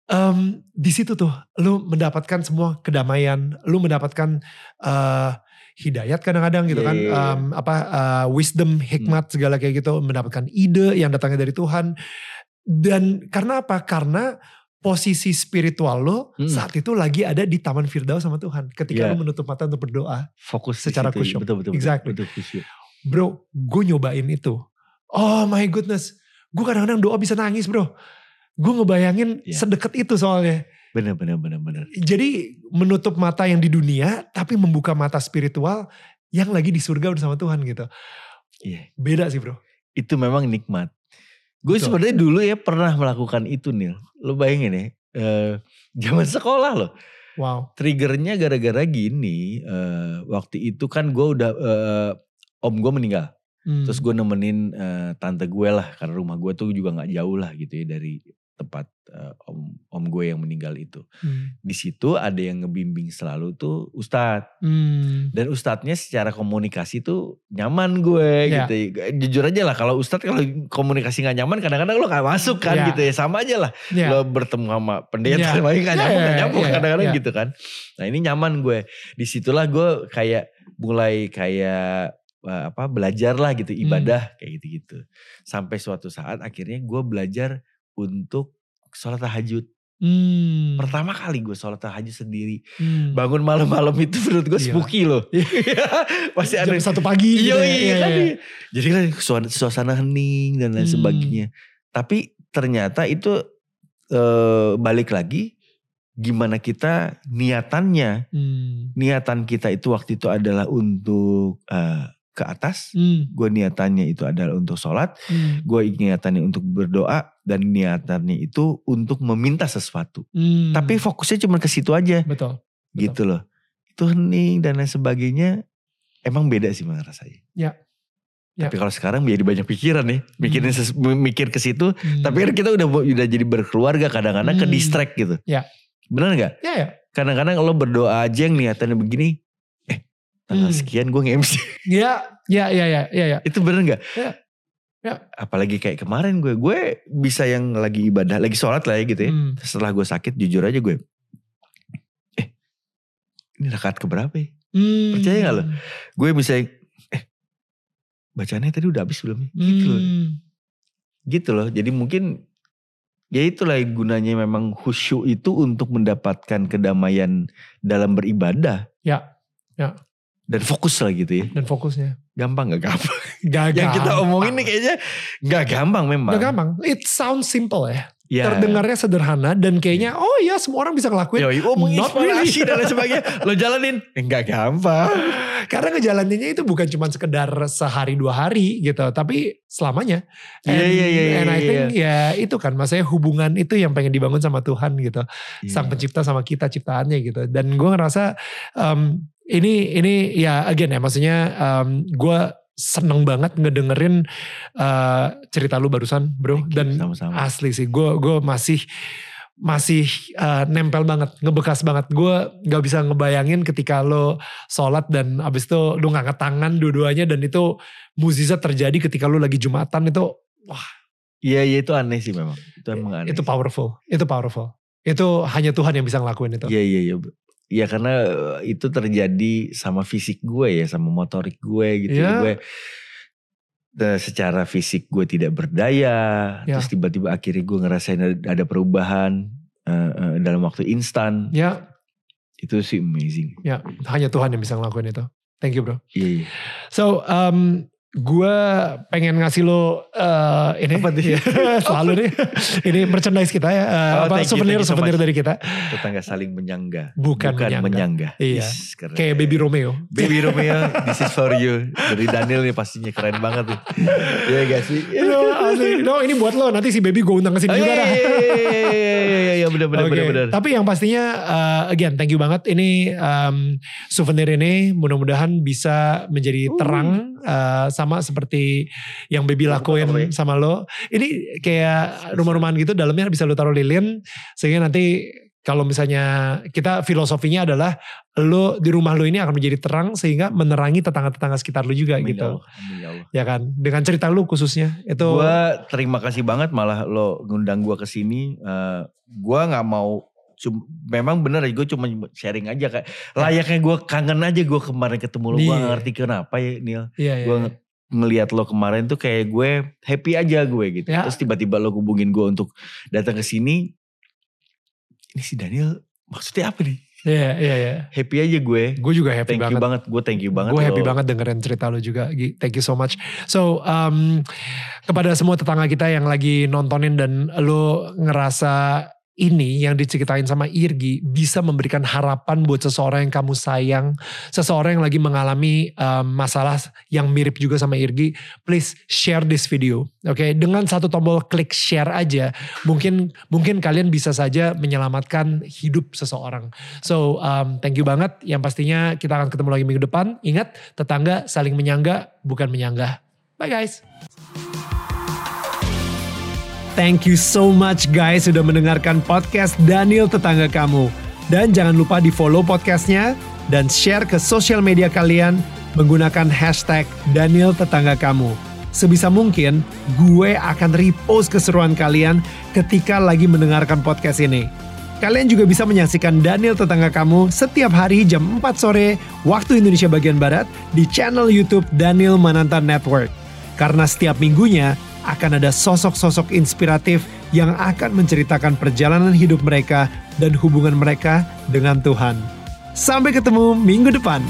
em, di situ tuh lu mendapatkan semua kedamaian, lu mendapatkan eh, hidayat kadang-kadang gitu Iya, kan. Em, apa eh, wisdom, hikmat segala kayak gitu, mendapatkan ide yang datangnya dari Tuhan. Dan karena apa? Karena posisi spiritual lo Hmm. saat itu lagi ada di Taman Firdaus sama Tuhan. Ketika Iya. lo menutup mata untuk berdoa. Fokus Secara khusyuk. Betul betul. Exactly. Betul, betul. Bro, gue nyobain itu. Oh my goodness. Gue kadang-kadang doa bisa nangis bro. Gue ngebayangin Iya. sedekat itu soalnya. Benar benar benar benar. Jadi menutup mata yang di dunia, tapi membuka mata spiritual yang lagi di surga bersama Tuhan gitu. Iya. Beda sih bro. Itu memang nikmat. Gue sebenarnya dulu ya pernah melakukan itu Nil. Lo bayangin ya. eh, zaman sekolah loh. Wow. Triggernya gara-gara gini. eh, waktu itu kan gue udah eh, om gue meninggal. Hmm. Terus gue nemenin eh, tante gue lah karena rumah gue tuh juga nggak jauh lah gitu ya dari tempat eh, om om gue yang meninggal itu. Hmm. Di situ ada yang ngebimbing selalu tuh ustadz Hmm. dan ustadznya secara komunikasi tuh nyaman gue Ya. gitu. Jujur aja lah kalau ustadz kalau komunikasi nggak nyaman kadang-kadang lo gak masuk kan Ya. gitu ya sama aja lah Ya. lo bertemu sama pendeta Ya. sama nggak Ya, nyambung ya, nggak nyambung ya, kadang-kadang ya. gitu kan. Nah ini nyaman gue. Di situlah gue kayak mulai kayak eh, apa belajar lah gitu Hmm. ibadah kayak gitu-gitu. Sampai suatu saat akhirnya gue belajar untuk sholat tahajud. Hmm. Pertama kali gue sholat tahajud sendiri. Hmm. Bangun malam-malam itu menurut gue spooky loh. Pasti ada Jam satu pagi gitu Iya, ya. iya, Iya, kan. iya. Jadi kan suasana, hening dan lain Hmm. sebagainya. Tapi ternyata itu eh, balik lagi gimana kita niatannya. Hmm. Niatan kita itu waktu itu adalah untuk eh, ke atas. Hmm. Gue niatannya itu adalah untuk sholat. Hmm. Gue niatannya untuk berdoa. Dan niatannya itu untuk meminta sesuatu. Hmm. Tapi fokusnya cuma ke situ aja. betul. Betul. Gitu loh. Itu hening dan lain sebagainya. Emang beda sih menurut saya. Ya. Ya. Tapi kalau sekarang jadi banyak pikiran nih, mikirin ses- mikir ke situ. Hmm. Tapi kan kita udah udah jadi berkeluarga kadang-kadang ke Hmm. distract gitu. Ya. Bener nggak? ya ya. Kadang-kadang lo berdoa aja yang niatannya begini, tanggal Hmm. sekian gue nge-MC. Ya, ya, ya, ya, ya, ya. Itu bener nggak? Ya. Ya. Apalagi kayak kemarin gue, gue bisa yang lagi ibadah, lagi sholat lah ya gitu ya. Hmm. Setelah gue sakit, jujur aja gue, eh ini rakaat keberapa ya? Hmm. Percaya nggak lo? Gue bisa, eh bacaannya tadi udah habis belum? ya? Gitu loh. Hmm. gitu loh. Jadi mungkin ya itulah gunanya memang khusyuk itu untuk mendapatkan kedamaian dalam beribadah. Ya, ya. Dan fokus lah gitu ya. Dan fokusnya. Gampang gak gampang? Gak Yang kita gampang. omongin nih kayaknya gak gampang memang. Gak gampang. It sounds simple ya. Ya. Terdengarnya sederhana dan kayaknya oh ya semua orang bisa ngelakuin. Yoi, oh Not menginspirasi really. dan lain sebagainya. Lo jalanin. Gak gampang. Karena ngejalaninnya itu bukan cuma sekedar sehari dua hari gitu, tapi selamanya. Iya, And- iya, iya, And I iya, think ya itu kan, maksudnya hubungan itu yang pengen dibangun sama Tuhan gitu, Iya. sang pencipta sama kita ciptaannya gitu. Dan gue ngerasa um, ini ini ya again ya, maksudnya um, gue seneng banget ngedengerin uh, cerita lu barusan, bro. Dan sama-sama. asli sih, gue gue masih masih uh, nempel banget, ngebekas banget. Gue gak bisa ngebayangin ketika lo sholat dan abis itu lo ngangkat tangan dua-duanya dan itu mukjizat terjadi ketika lo lagi jumatan itu Iya, iya itu aneh sih memang. Itu emang aneh. itu powerful, itu powerful. Itu hanya Tuhan yang bisa ngelakuin itu. Iya, iya, iya. Iya karena eh, itu terjadi sama fisik gue ya, sama motorik gue gitu. Iya. Gue secara fisik gue tidak berdaya, Ya. terus tiba-tiba akhirnya gue ngerasain ada, perubahan eh, eh, dalam waktu instan. Ya, Itu sih amazing. ya hanya Tuhan yang bisa ngelakuin itu. Thank you bro. Iya, iya. So, um, gue pengen ngasih lo uh, ini Apa? Iya, selalu nih ini merchandise kita ya uh, Oh, apa souvenir you so souvenir dari kita Tetangga saling menyangga. bukan, menyangka. menyangga. Iya. Yes, keren. kayak baby Romeo Baby Romeo, this is for you. Dari Daniel nih pastinya keren banget tuh. Iya gak sih? no, asli. no ini buat lo nanti si baby gue undang ke sini Oh, juga iya, dah iya, iya, iya, iya, bener, bener, Oke, bener, bener. Tapi yang pastinya uh, again thank you banget ini um, souvenir ini mudah-mudahan bisa menjadi Uh. terang uh, sama seperti yang baby lakuin ya? sama lo. Ini kayak rumah-rumahan gitu dalamnya bisa lo taruh lilin sehingga nanti kalau misalnya kita filosofinya adalah lo di rumah lo ini akan menjadi terang sehingga menerangi tetangga-tetangga sekitar lo juga Amin ya gitu. Allah, amin ya Allah. Ya kan? Dengan cerita lo khususnya itu Gua terima kasih banget malah lo ngundang gua ke sini. Eh, gua nggak mau cum- memang bener gue cuma sharing aja kayak layaknya gue kangen aja gue kemarin ketemu lo gue Iya. ngerti kenapa ya Neil Iya, iya, gue iya. ngelihat lo kemarin tuh kayak gue happy aja gue gitu Ya. terus tiba-tiba lo hubungin gue untuk datang ke sini ini si Daniel maksudnya apa nih Iya, iya, iya. happy aja gue Gue juga happy thank banget. you banget gue thank you banget Gue happy lo. banget dengerin cerita lo juga. Thank you so much. So, um, kepada semua tetangga kita yang lagi nontonin dan lo ngerasa ini yang diceritain sama Irgi bisa memberikan harapan buat seseorang yang kamu sayang, seseorang yang lagi mengalami um, masalah yang mirip juga sama Irgi, please share this video. Oke, okay? dengan satu tombol klik share aja, mungkin mungkin kalian bisa saja menyelamatkan hidup seseorang. So, um, thank you banget. Yang pastinya kita akan ketemu lagi minggu depan. Ingat, tetangga saling menyangga, bukan menyanggah. Bye guys. Thank you so much guys sudah mendengarkan podcast Daniel Tetangga Kamu. Dan jangan lupa di follow podcastnya dan share ke sosial media kalian menggunakan hashtag Daniel Tetangga Kamu. Sebisa mungkin gue akan repost keseruan kalian ketika lagi mendengarkan podcast ini. Kalian juga bisa menyaksikan Daniel Tetangga Kamu setiap hari jam 4 sore waktu Indonesia bagian Barat di channel YouTube Daniel Mananta Network. Karena setiap minggunya akan ada sosok-sosok inspiratif yang akan menceritakan perjalanan hidup mereka dan hubungan mereka dengan Tuhan. Sampai ketemu minggu depan.